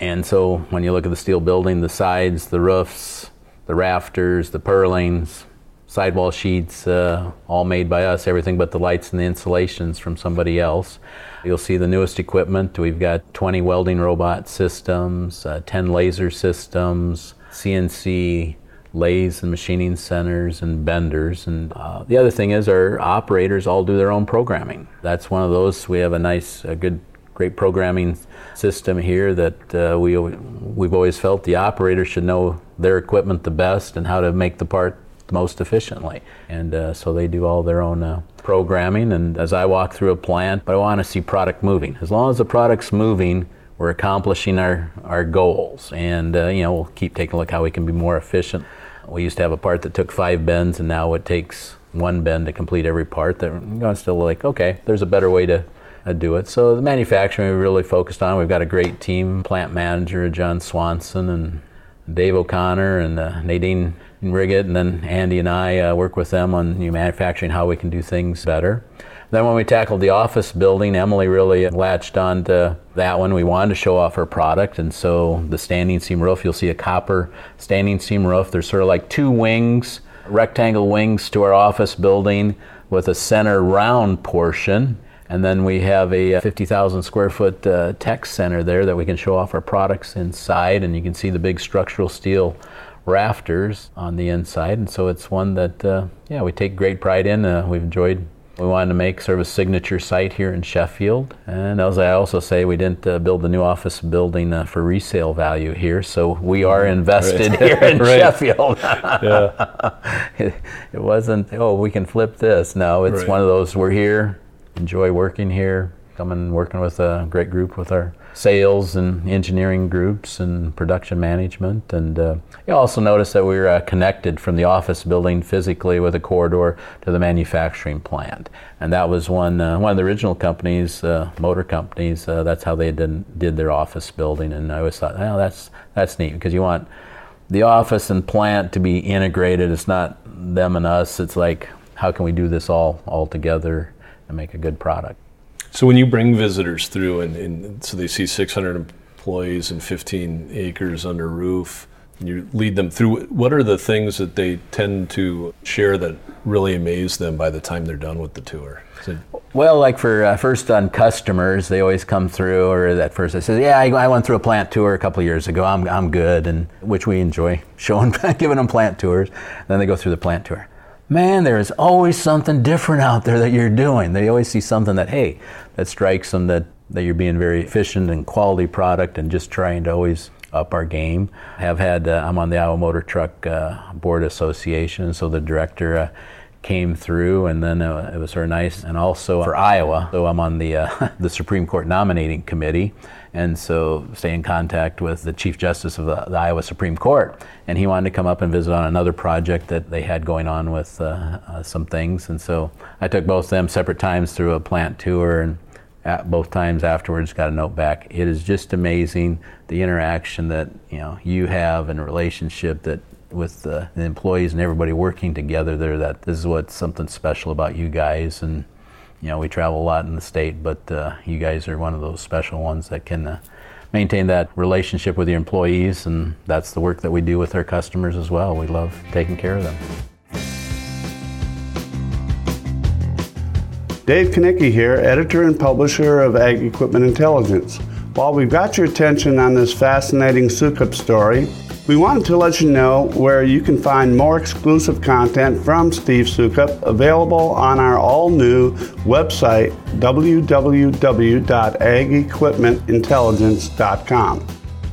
And so when you look at the steel building, the sides, the roofs, the rafters, the purlins, sidewall sheets, uh, all made by us, everything but the lights and the insulations from somebody else. You'll see the newest equipment. We've got 20 welding robot systems, uh, 10 laser systems, CNC lathes and machining centers and benders. And uh, the other thing is our operators all do their own programming. That's one of those. We have a nice, a good great programming system here that uh, we, we've always felt the operator should know their equipment the best and how to make the part most efficiently. And uh, so they do all their own uh, programming. And as I walk through a plant, I want to see product moving. As long as the product's moving, we're accomplishing our, our goals. And, uh, you know, we'll keep taking a look how we can be more efficient. We used to have a part that took five bends, and now it takes one bend to complete every part. That you know, still like, okay, there's a better way to do it. So the manufacturing we really focused on. We've got a great team, plant manager John Swanson and Dave O'Connor and uh, Nadine Riggett, and then Andy and I uh, work with them on new manufacturing, how we can do things better. Then when we tackled the office building, Emily really latched on to that one. We wanted to show off her product, and so the standing seam roof, you'll see a copper standing seam roof. There's sort of like two wings, rectangle wings to our office building with a center round portion and then we have a uh, 50,000 square foot uh, tech center there that we can show off our products inside, and you can see the big structural steel rafters on the inside. And so it's one that, uh, yeah, we take great pride in. Uh, we've enjoyed. We wanted to make sort of a signature site here in Sheffield. And as I also say, we didn't uh, build the new office building uh, for resale value here, so we are mm-hmm. invested right. here in Sheffield. it, it, wasn't, oh, we can flip this. No, it's right. one of those, we're here enjoy working here, coming working with a great group with our sales and engineering groups and production management. And uh, you also notice that we're uh, connected from the office building physically with a corridor to the manufacturing plant. And that was one, uh, one of the original companies, uh, motor companies, uh, that's how they did, did their office building. And I always thought, oh, that's, that's neat because you want the office and plant to be integrated. It's not them and us. It's like, how can we do this all, all together and make a good product. So when you bring visitors through and, and so they see 600 employees and 15 acres under roof, and You lead them through. What are the things that they tend to share that really amaze them by the time they're done with the tour? So, well, like for uh, first on customers, they always come through, or at first i say, "Yeah, I, I went through a plant tour a couple years ago. I'm I'm good," and which we enjoy showing, giving them plant tours. Then they go through the plant tour. Man, there is always something different out there that you're doing. They always see something that hey, that strikes them that that you're being very efficient and quality product, and just trying to always up our game. I have had uh, I'm on the Iowa Motor Truck uh, Board Association, so the director uh, came through, and then uh, it was sort of nice. And also for Iowa, so I'm on the uh, the Supreme Court nominating committee, and so stay in contact with the Chief Justice of the, the, Iowa Supreme Court, and he wanted to come up and visit on another project that they had going on with uh, some things, and so I took both of them separate times through a plant tour and At both times afterwards got a note back. It is just amazing the interaction that you know you have and relationship that with the, employees and everybody working together there. That this is what's something special about you guys. And you know we travel a lot in the state, but uh, you guys are one of those special ones that can. Uh, maintain that relationship with your employees, and that's the work that we do with our customers as well. We love taking care of them. Dave Kanicki here, editor and publisher of Ag Equipment Intelligence. While we've got your attention on this fascinating Sukup story, we wanted to let you know where you can find more exclusive content from Steve Sukup available on our all new website, www.agequipmentintelligence.com.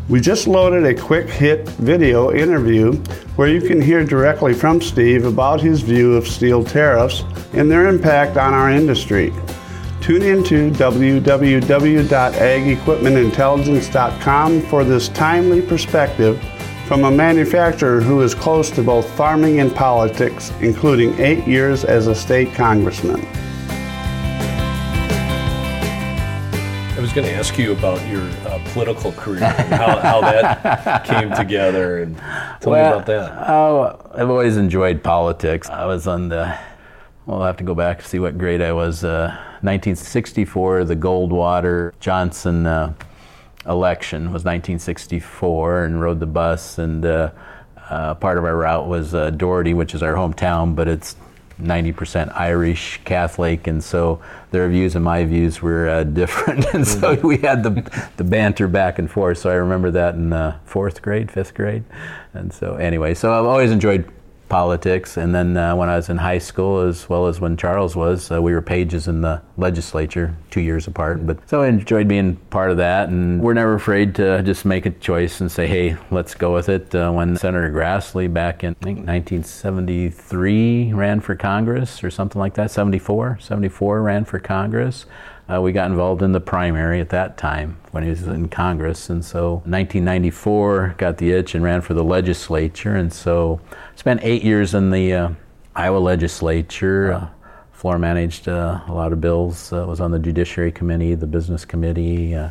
We just loaded a quick hit video interview where you can hear directly from Steve about his view of steel tariffs and their impact on our industry. Tune in to www.agequipmentintelligence.com for this timely perspective from a manufacturer who is close to both farming and politics, including eight years as a state congressman. I was going to ask you about your uh, political career and how, how that came together, and tell well, me about that. Oh, I've always enjoyed politics. I was on the. Well, I'll have to go back to see what grade I was. Uh, 1964, the Goldwater Johnson uh, election was 1964, and rode the bus. And uh, uh, part of our route was uh, Dougherty, which is our hometown, but it's 90% Irish Catholic, and so their views and my views were uh, different, and so mm-hmm. we had the the banter back and forth. So I remember that in uh, fourth grade, fifth grade, and so anyway, so I've always enjoyed politics. And then uh, when I was in high school, as well as when Charles was, uh, we were pages in the legislature, two years apart. But so I enjoyed being part of that, and we're never afraid to just make a choice and say, "Hey, let's go with it." Uh, when Senator Grassley back in I think 1973 ran for Congress or something like that, 74, 74 ran for Congress. Uh, we got involved in the primary at that time when he was in Congress. And so 1994 got the itch and ran for the legislature. And so spent eight years in the uh, Iowa legislature. Uh, floor managed uh, a lot of bills, uh, was on the Judiciary Committee, the Business Committee, uh,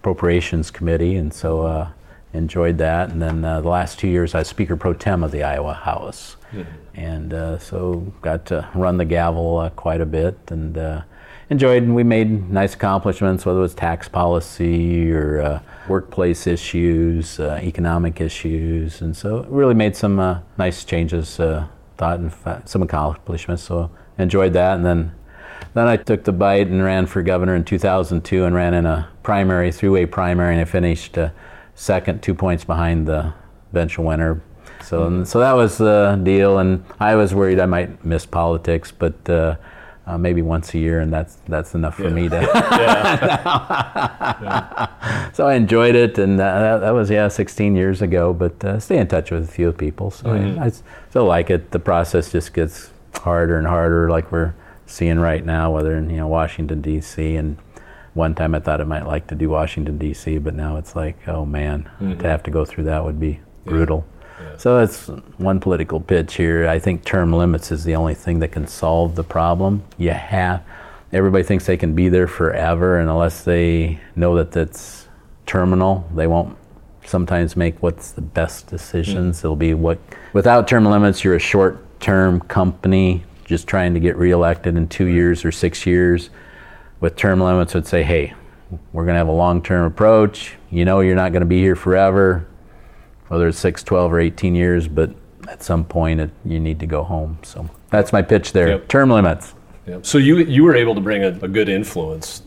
Appropriations Committee. And so enjoyed that. And then the last two years I was Speaker Pro Tem of the Iowa House. Mm-hmm. And so got to run the gavel quite a bit. And enjoyed and we made nice accomplishments, whether it was tax policy or uh, workplace issues, uh, economic issues, and so really made some uh, nice changes. Uh, thought and some accomplishments, so enjoyed that. And then then I took the bite and ran for governor in 2002 and ran in a primary, three-way primary, and I finished uh, second, two points behind the eventual winner. So, so that was the deal, and I was worried I might miss politics, but uh, maybe once a year, and that's that's enough for yeah. me to. yeah. so I enjoyed it, and uh, that, that, was yeah 16 years ago. But uh, stay in touch with a few people, so mm-hmm. I, I, still like it. The process just gets harder and harder, like we're seeing right now, whether in you know Washington D.C. and one time I thought I might like to do Washington D.C., but now it's like, oh man, mm-hmm. to have to go through that would be brutal. So that's one political pitch here. I think term limits is the only thing that can solve the problem. You have everybody thinks they can be there forever, and unless they know that that's terminal, they won't sometimes make what's the best decisions. Mm. It'll be what without term limits, you're a short-term company just trying to get reelected in two years or six years. With term limits, would say, hey, we're going to have a long-term approach. You know, you're not going to be here forever whether it's 6, 12, or 18 years, but at some point it, you need to go home. So that's my pitch there. Yep. Term limits. Yep. So you you were able to bring a, a good influence,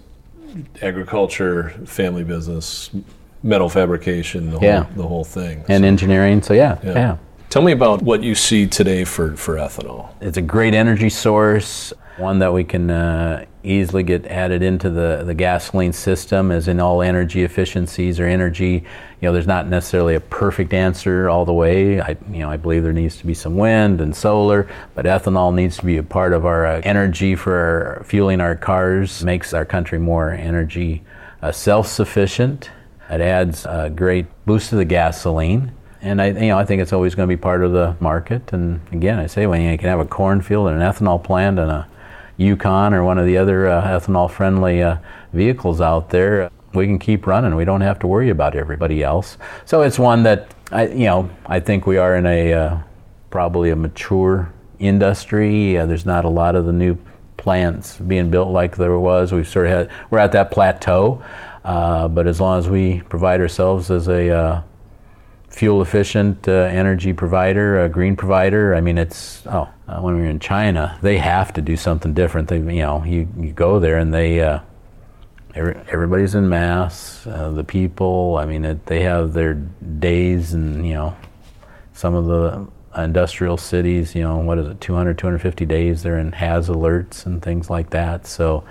agriculture, family business, metal fabrication, the whole, Yeah. the whole thing. And engineering, so yeah, Yeah. yeah. Tell me about what you see today for, for ethanol. It's a great energy source, one that we can uh, easily get added into the, the gasoline system, as in all energy efficiencies or energy. You know, there's not necessarily a perfect answer all the way. I, you know, I believe there needs to be some wind and solar, but ethanol needs to be a part of our uh, energy for fueling our cars. Makes our country more energy uh, self-sufficient. It adds a great boost to the gasoline. And I, you know, I think it's always going to be part of the market. And again, I say when you can have a cornfield and an ethanol plant and a Yukon or one of the other uh, ethanol-friendly uh, vehicles out there, we can keep running. We don't have to worry about everybody else. So it's one that I, you know, I think we are in a uh, probably a mature industry. Uh, there's not a lot of the new plants being built like there was. We've sort of had, we're at that plateau. Uh, but as long as we provide ourselves as a uh, fuel efficient uh, energy provider, a green provider. I mean, it's oh, uh, when we were in China, they have to do something different. They, you know, you, you go there and they, every, everybody's in mass. Uh, the people, I mean, it, they have their days, and you know, some of the industrial cities, you know, what is it, 200, 250 days they're in has alerts and things like that. So.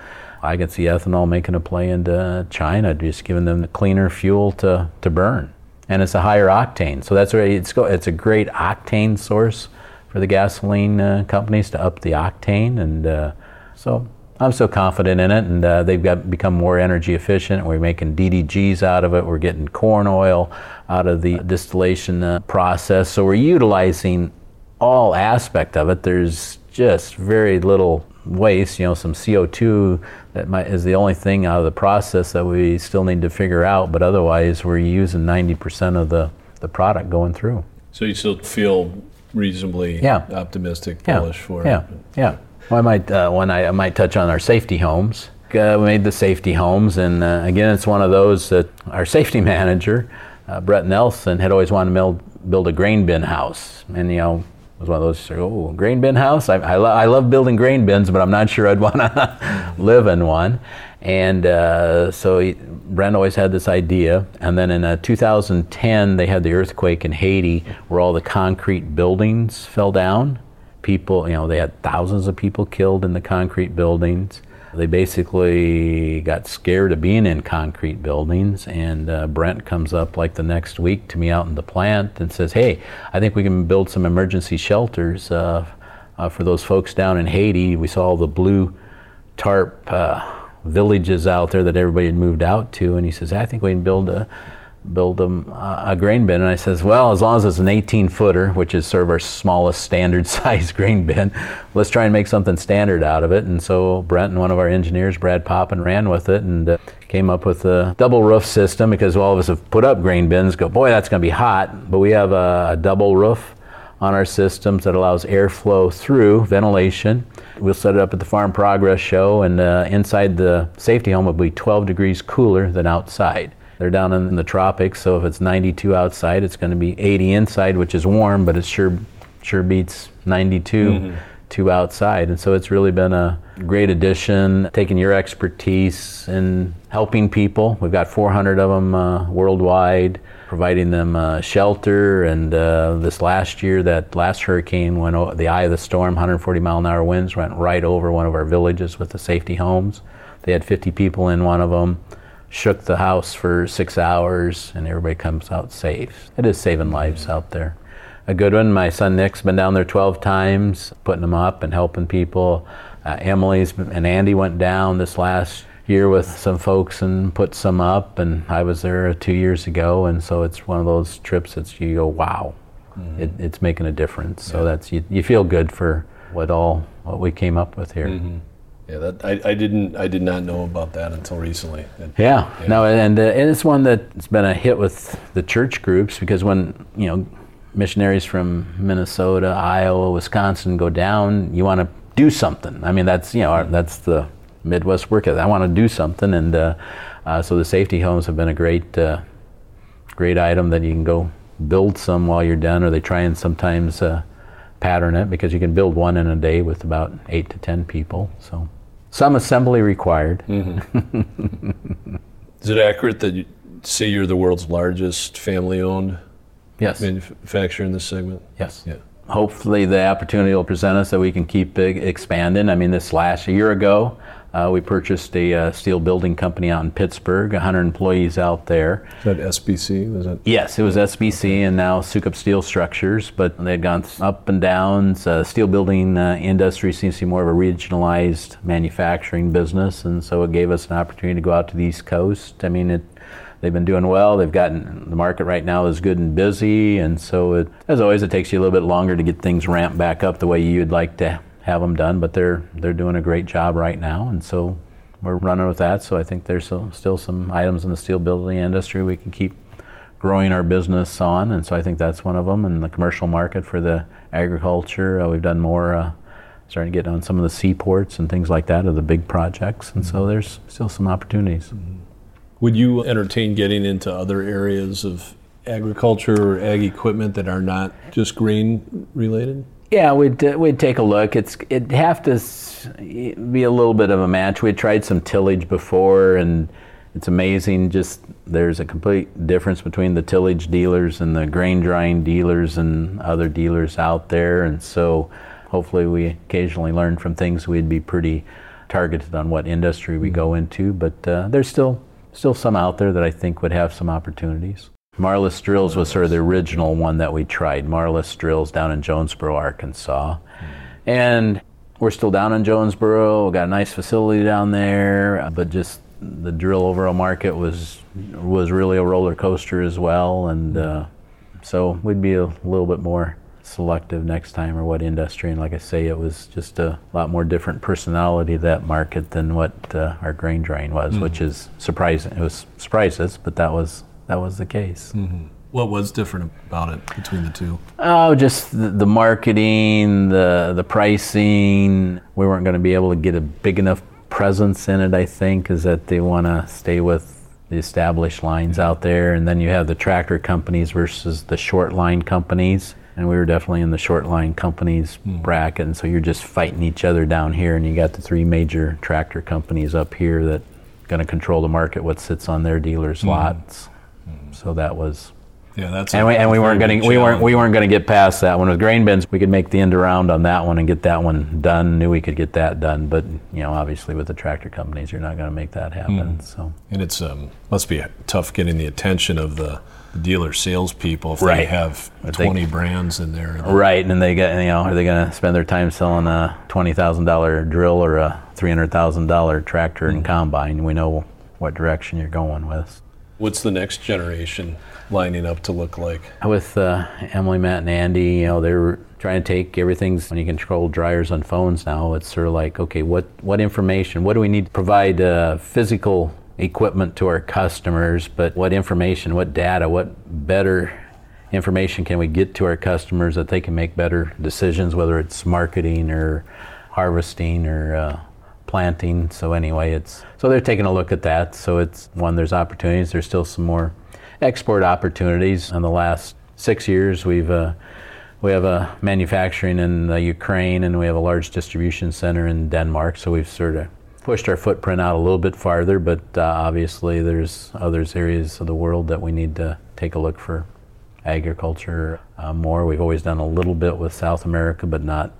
I could see ethanol making a play into China, just giving them the cleaner fuel to, to burn and it's a higher octane. So that's where it's go. It's a great octane source for the gasoline uh, companies to up the octane, and uh, so I'm so confident in it. And uh, they've got become more energy efficient. We're making DDGs out of it. We're getting corn oil out of the distillation uh, process. So we're utilizing all aspect of it. There's just very little waste, you know, some CO2 that might, is the only thing out of the process that we still need to figure out, but otherwise we're using 90% of the, the product going through. So you still feel reasonably Yeah. optimistic, Yeah, bullish for yeah, it. yeah. Well, I might, uh, one I, I might touch on our safety homes. Uh, we made the safety homes, and uh, again, it's one of those that our safety manager, uh, Brent Nelson, had always wanted to build, build a grain bin house, and you know, it was one of those. Oh, grain bin house! I, I, lo- I love building grain bins, but I'm not sure I'd want to live in one. And uh, so he, Brent always had this idea. And then in uh, 2010, they had the earthquake in Haiti, where all the concrete buildings fell down. People, you know, they had thousands of people killed in the concrete buildings. They basically got scared of being in concrete buildings, and uh, Brent comes up like the next week to me out in the plant and says, "Hey, I think we can build some emergency shelters uh, uh, for those folks down in Haiti. We saw all the blue tarp uh, villages out there that everybody had moved out to, and he says, I think we can build a build them a grain bin. And I says, well, as long as it's an 18 footer, which is sort of our smallest standard size grain bin, let's try and make something standard out of it. And so Brent and one of our engineers, Brad Poppin, ran with it and uh, came up with a double roof system because all of us have put up grain bins. Go, boy, that's going to be hot. But we have a, a double roof on our systems that allows airflow through ventilation. We'll set it up at the Farm Progress Show, and uh, inside the safety home will be 12 degrees cooler than outside. They're down in the tropics, so if it's 92 outside, it's going to be 80 inside, which is warm, but it sure sure beats 92 to outside. And so it's really been a great addition, taking your expertise in helping people. We've got 400 of them uh, worldwide, providing them uh, shelter. And uh, this last year, that last hurricane went o- the eye of the storm, 140 mile an hour winds went right over one of our villages with the safety homes. They had 50 people in one of them shook the house for six hours and everybody comes out safe. It is saving lives out there. A good one, my son Nick's been down there 12 times, putting them up and helping people. Uh, Emily's and Andy went down this last year with some folks and put some up, and I was there two years ago, and so it's one of those trips that you go, wow, it, it's making a difference. So that's you, you feel good for what all what we came up with here. Yeah, that I, I didn't I did not know about that until recently. It- Yeah, no, and, uh, and it's one that's been a hit with the church groups because when you know missionaries from Minnesota, Iowa, Wisconsin go down, you want to do something. I mean, that's you know our, that's the Midwest work ethic. I want to do something, and uh, uh, so the safety homes have been a great uh, great item that you can go build some while you're done, or they try and sometimes uh, pattern it because you can build one in a day with about eight to ten people. So some assembly required. Mm-hmm. Is it accurate that you say you're the world's largest family-owned Yes. manufacturer in this segment? Yes. Yeah. Hopefully, the opportunity will present us that we can keep big, expanding. I mean, this last year ago, uh, we purchased a uh, steel building company out in Pittsburgh, 100 employees out there. Is that SBC? Was that? Yes, it was SBC and now Sukup Steel Structures, but they'd gone up and downs. Uh, steel building uh, industry seems to be more of a regionalized manufacturing business, and so it gave us an opportunity to go out to the East Coast. I mean, it, they've been doing well. They've gotten the market right now is good and busy, and so it, as always, it takes you a little bit longer to get things ramped back up the way you'd like to have them done. But they're they're doing a great job right now, and so we're running with that. So I think there's still, still some items in the steel building industry we can keep growing our business on, and so I think that's one of them. And the commercial market for the agriculture, uh, we've done more. Uh, starting to get on some of the seaports and things like that of the big projects, and so there's still some opportunities. Would you entertain getting into other areas of agriculture or ag equipment that are not just grain related? Yeah, we'd uh, we'd take a look. It's it'd have to s- be a little bit of a match. We tried some tillage before, and it's amazing. Just there's a complete difference between the tillage dealers and the grain drying dealers and other dealers out there. And so, hopefully, we occasionally learn from things. We'd be pretty targeted on what industry we go into, but uh, there's still still some out there that I think would have some opportunities. Marlis Drills was sort of the original one that we tried. Marlis Drills down in Jonesboro, Arkansas. And we're still down in Jonesboro. We got a nice facility down there, but just the drill overall market was was really a roller coaster as well. And uh, so we'd be a little bit more selective next time or what industry. And like I say, it was just a lot more different personality that market than what uh, our grain drying was, which is surprising. It was surprised us, but that was that was the case. Mm-hmm. What was different about it between the two? Oh, just the, the marketing, the the pricing. We weren't going to be able to get a big enough presence in it. I think is that they want to stay with the established lines out there, and then you have the tractor companies versus the short line companies. And we were definitely in the short line companies hmm. bracket, and so you're just fighting each other down here, and you got the three major tractor companies up here that going to control the market, what sits on their dealers' hmm. lots. So that was Yeah, that's. and a we, and we weren't getting we weren't we weren't going to get past that one with grain bins. We could make the end around on that one and get that one done. Knew we could get that done, but you know, obviously with the tractor companies, you're not going to make that happen. So And it's um, must be tough getting the attention of the dealer salespeople if they Right. have If they- 20 brands in there. right, and they get you know, are they going to spend their time selling a twenty thousand dollar drill or a three hundred thousand dollar tractor and combine? We know what direction you're going with. What's the next generation lining up to look like? with uh, Emily, Matt, and Andy, you know, they're trying to take everything's when you control dryers on phones now. It's sort of like, okay, what what information? What do we need to provide uh, physical equipment to our customers? But what information? What data? What better information can we get to our customers that they can make better decisions, whether it's marketing or harvesting or uh, planting. So anyway, it's so they're taking a look at that. So it's one there's opportunities. There's still some more export opportunities. In the last six years, we've uh, we have a manufacturing in the Ukraine, and we have a large distribution center in Denmark. So we've sort of pushed our footprint out a little bit farther. But uh, obviously, there's other areas of the world that we need to take a look for agriculture uh, more. We've always done a little bit with South America, but not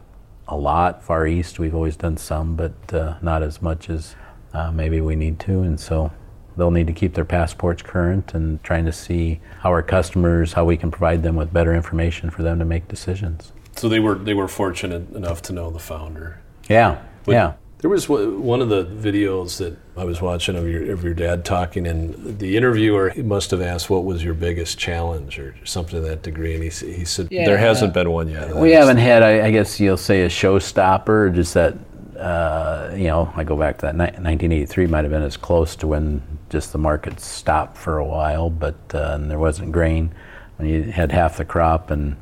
a lot. Far East, we've always done some, but uh, not as much as uh, maybe we need to. And so they'll need to keep their passports current and trying to see how our customers, how we can provide them with better information for them to make decisions. So they were they were fortunate enough to know the founder. Yeah, But yeah. There was one of the videos that I was watching of your of your dad talking, and the interviewer he must have asked, "What was your biggest challenge?" or something to that degree, and he he said, Yeah. "There hasn't been one yet." We haven't had, I, I guess you'll say, a showstopper. Just that, uh, you know, I go back to that ni- 1983 might have been as close to when just the market stopped for a while, but uh, and there wasn't grain. When you had half the crop and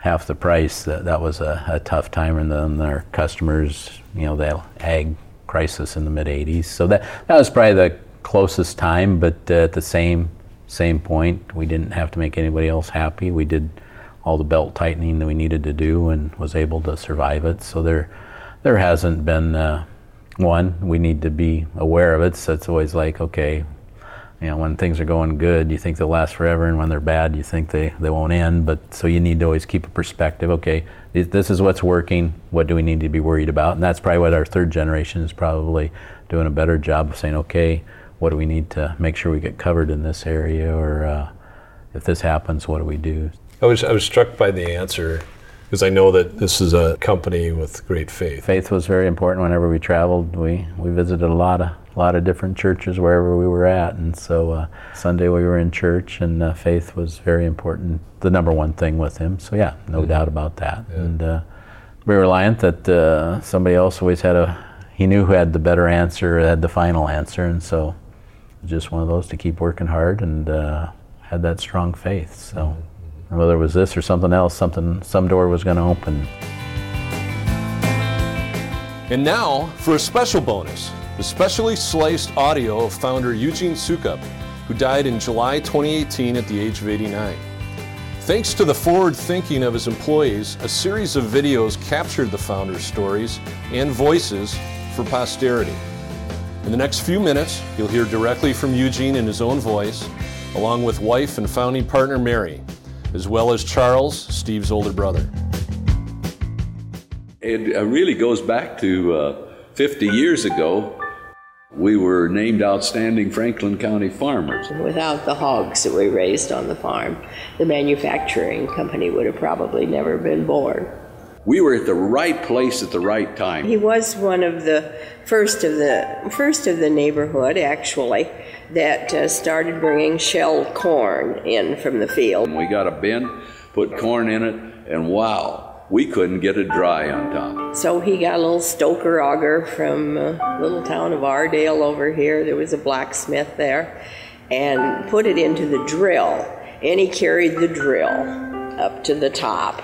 half the price, that, that was a, a tough time. And then our customers, you know, the ag crisis in the mid 80s. So that, that was probably the closest time, but uh, at the same same point. We didn't have to make anybody else happy. We did all the belt tightening that we needed to do and was able to survive it. So there, there hasn't been uh, one. We need to be aware of it. So it's always like, okay, you know, when things are going good, you think they'll last forever, and when they're bad, you think they, they won't end. But so you need to always keep a perspective. Okay, this is what's working. What do we need to be worried about? And that's probably what our third generation is probably doing a better job of saying, okay, what do we need to make sure we get covered in this area, or uh, if this happens, what do we do? I was I was struck by the answer because I know that this is a company with great faith. Faith was very important whenever we traveled. We we visited a lot of a lot of different churches wherever we were at, and so uh, Sunday we were in church, and uh, faith was very important, the number one thing with him. So yeah, no mm-hmm. doubt about that. Yeah. And uh, we were reliant that uh, somebody else always had a. He knew who had the better answer, had the final answer, and so just one of those to keep working hard and uh, had that strong faith. So mm-hmm. whether it was this or something else, something some door was going to open. And now for a special bonus the specially sliced audio of founder Eugene Sukup, who died in July 2018 at the age of 89. Thanks to the forward thinking of his employees, a series of videos captured the founder's stories and voices for posterity. In the next few minutes, you'll hear directly from Eugene in his own voice, along with wife and founding partner Mary, as well as Charles, Steve's older brother. It uh, really goes back to uh, 50 years ago we were named outstanding Franklin County farmers. Without the hogs that we raised on the farm, the manufacturing company would have probably never been born. We were at the right place at the right time. He was one of the first of the first of the neighborhood, actually, that uh, started bringing shelled corn in from the field. We got a bin, put corn in it, and wow, we couldn't get it dry on top. So he got a little stoker auger from a little town of Aredale over here. There was a blacksmith there, and put it into the drill. And he carried the drill up to the top.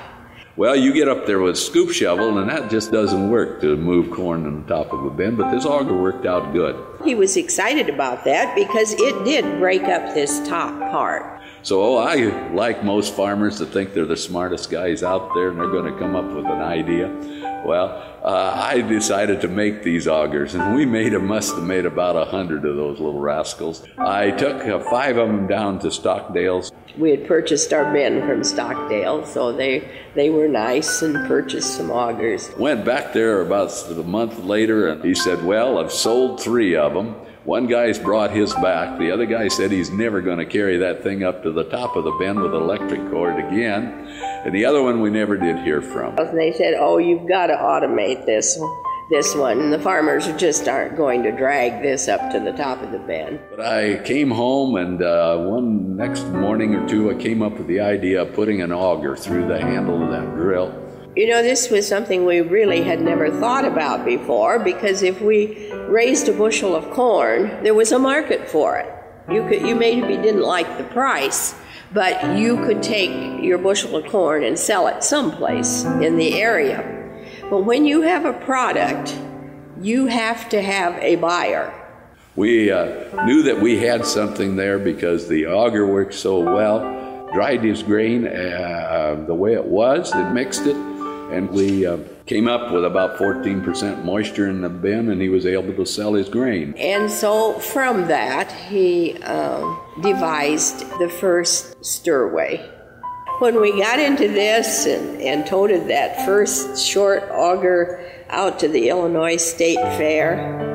Well, you get up there with a scoop shovel, and that just doesn't work to move corn on the top of a bin, but this auger worked out good. He was excited about that because it did break up this top part. So oh, I, like most farmers, to think they're the smartest guys out there and they're going to come up with an idea. Well, uh, I decided to make these augers, and we made a must have made about a hundred of those little rascals. I took uh, five of them down to Stockdale's. We had purchased our men from Stockdale, so they they were nice and purchased some augers. Went back there about a month later, and he said, "Well, I've sold three of them." One guy's brought his back. The other guy said he's never going to carry that thing up to the top of the bin with electric cord again. And the other one we never did hear from. And they said, "Oh, you've got to automate this." This one, and the farmers just aren't going to drag this up to the top of the bin. But I came home, and uh, one next morning or two, I came up with the idea of putting an auger through the handle of that drill you know, this was something we really had never thought about before because if we raised a bushel of corn, there was a market for it. You could, you maybe didn't like the price, but you could take your bushel of corn and sell it someplace in the area. But when you have a product, you have to have a buyer. We uh, knew that we had something there because the auger worked so well. Dried his grain uh, uh the way it was, and mixed it, and we uh, came up with about 14% moisture in the bin, and he was able to sell his grain. And so from that, he uh, devised the first stirway. When we got into this and, and toted that first short auger out to the Illinois State Fair,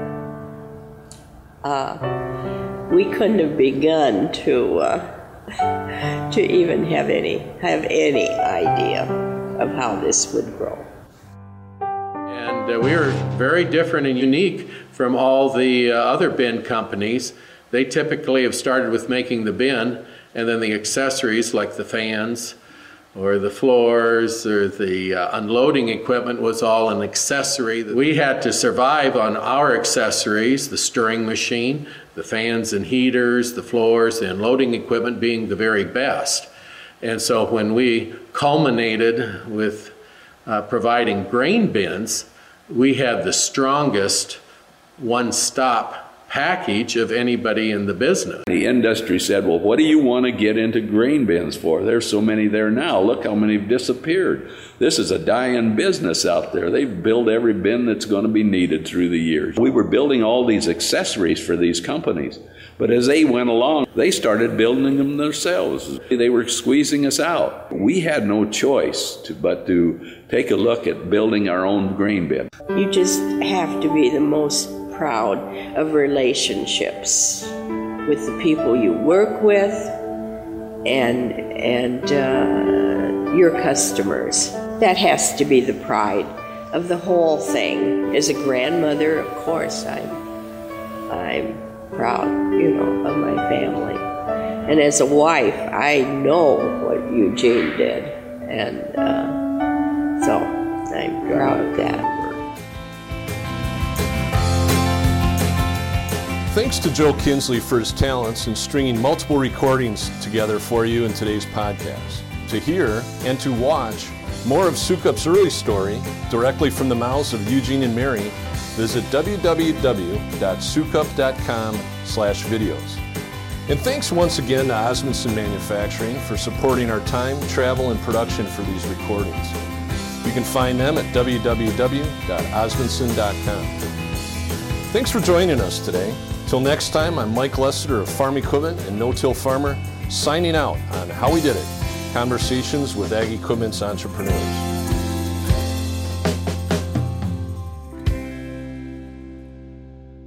uh, we couldn't have begun to uh, to even have any have any idea of how this would grow. And uh, we are very different and unique from all the uh, other bin companies. They typically have started with making the bin and then the accessories like the fans or the floors or the uh, unloading equipment was all an accessory. We had to survive on our accessories, the stirring machine, the fans and heaters, the floors, the unloading equipment being the very best. And so when we culminated with uh, providing grain bins, we had the strongest one stop package of anybody in the business. The industry said, Well, what do you want to get into grain bins for? There's so many there now. Look how many have disappeared. This is a dying business out there. They've built every bin that's going to be needed through the years. We were building all these accessories for these companies. But as they went along, they started building them themselves. They were squeezing us out. We had no choice to, but to take a look at building our own grain bin. You just have to be the most proud of relationships with the people you work with and and uh, your customers. That has to be the pride of the whole thing. As a grandmother, of course, I'm I'm proud, you know, of my family. And as a wife, I know what Eugene did, and uh, so I'm proud of that. Thanks to Joe Kinsley for his talents in stringing multiple recordings together for you in today's podcast. To hear and to watch more of Sukup's early story directly from the mouths of Eugene and Mary, visit www.sukup.com slash videos. And thanks once again to Osmundson Manufacturing for supporting our time, travel, and production for these recordings. You can find them at www.osmundson.com. Thanks for joining us today. Till next time, I'm Mike Lessiter of Farm Equipment and No Till Farmer, signing out on How We Did It Conversations with Ag Equipment's Entrepreneurs.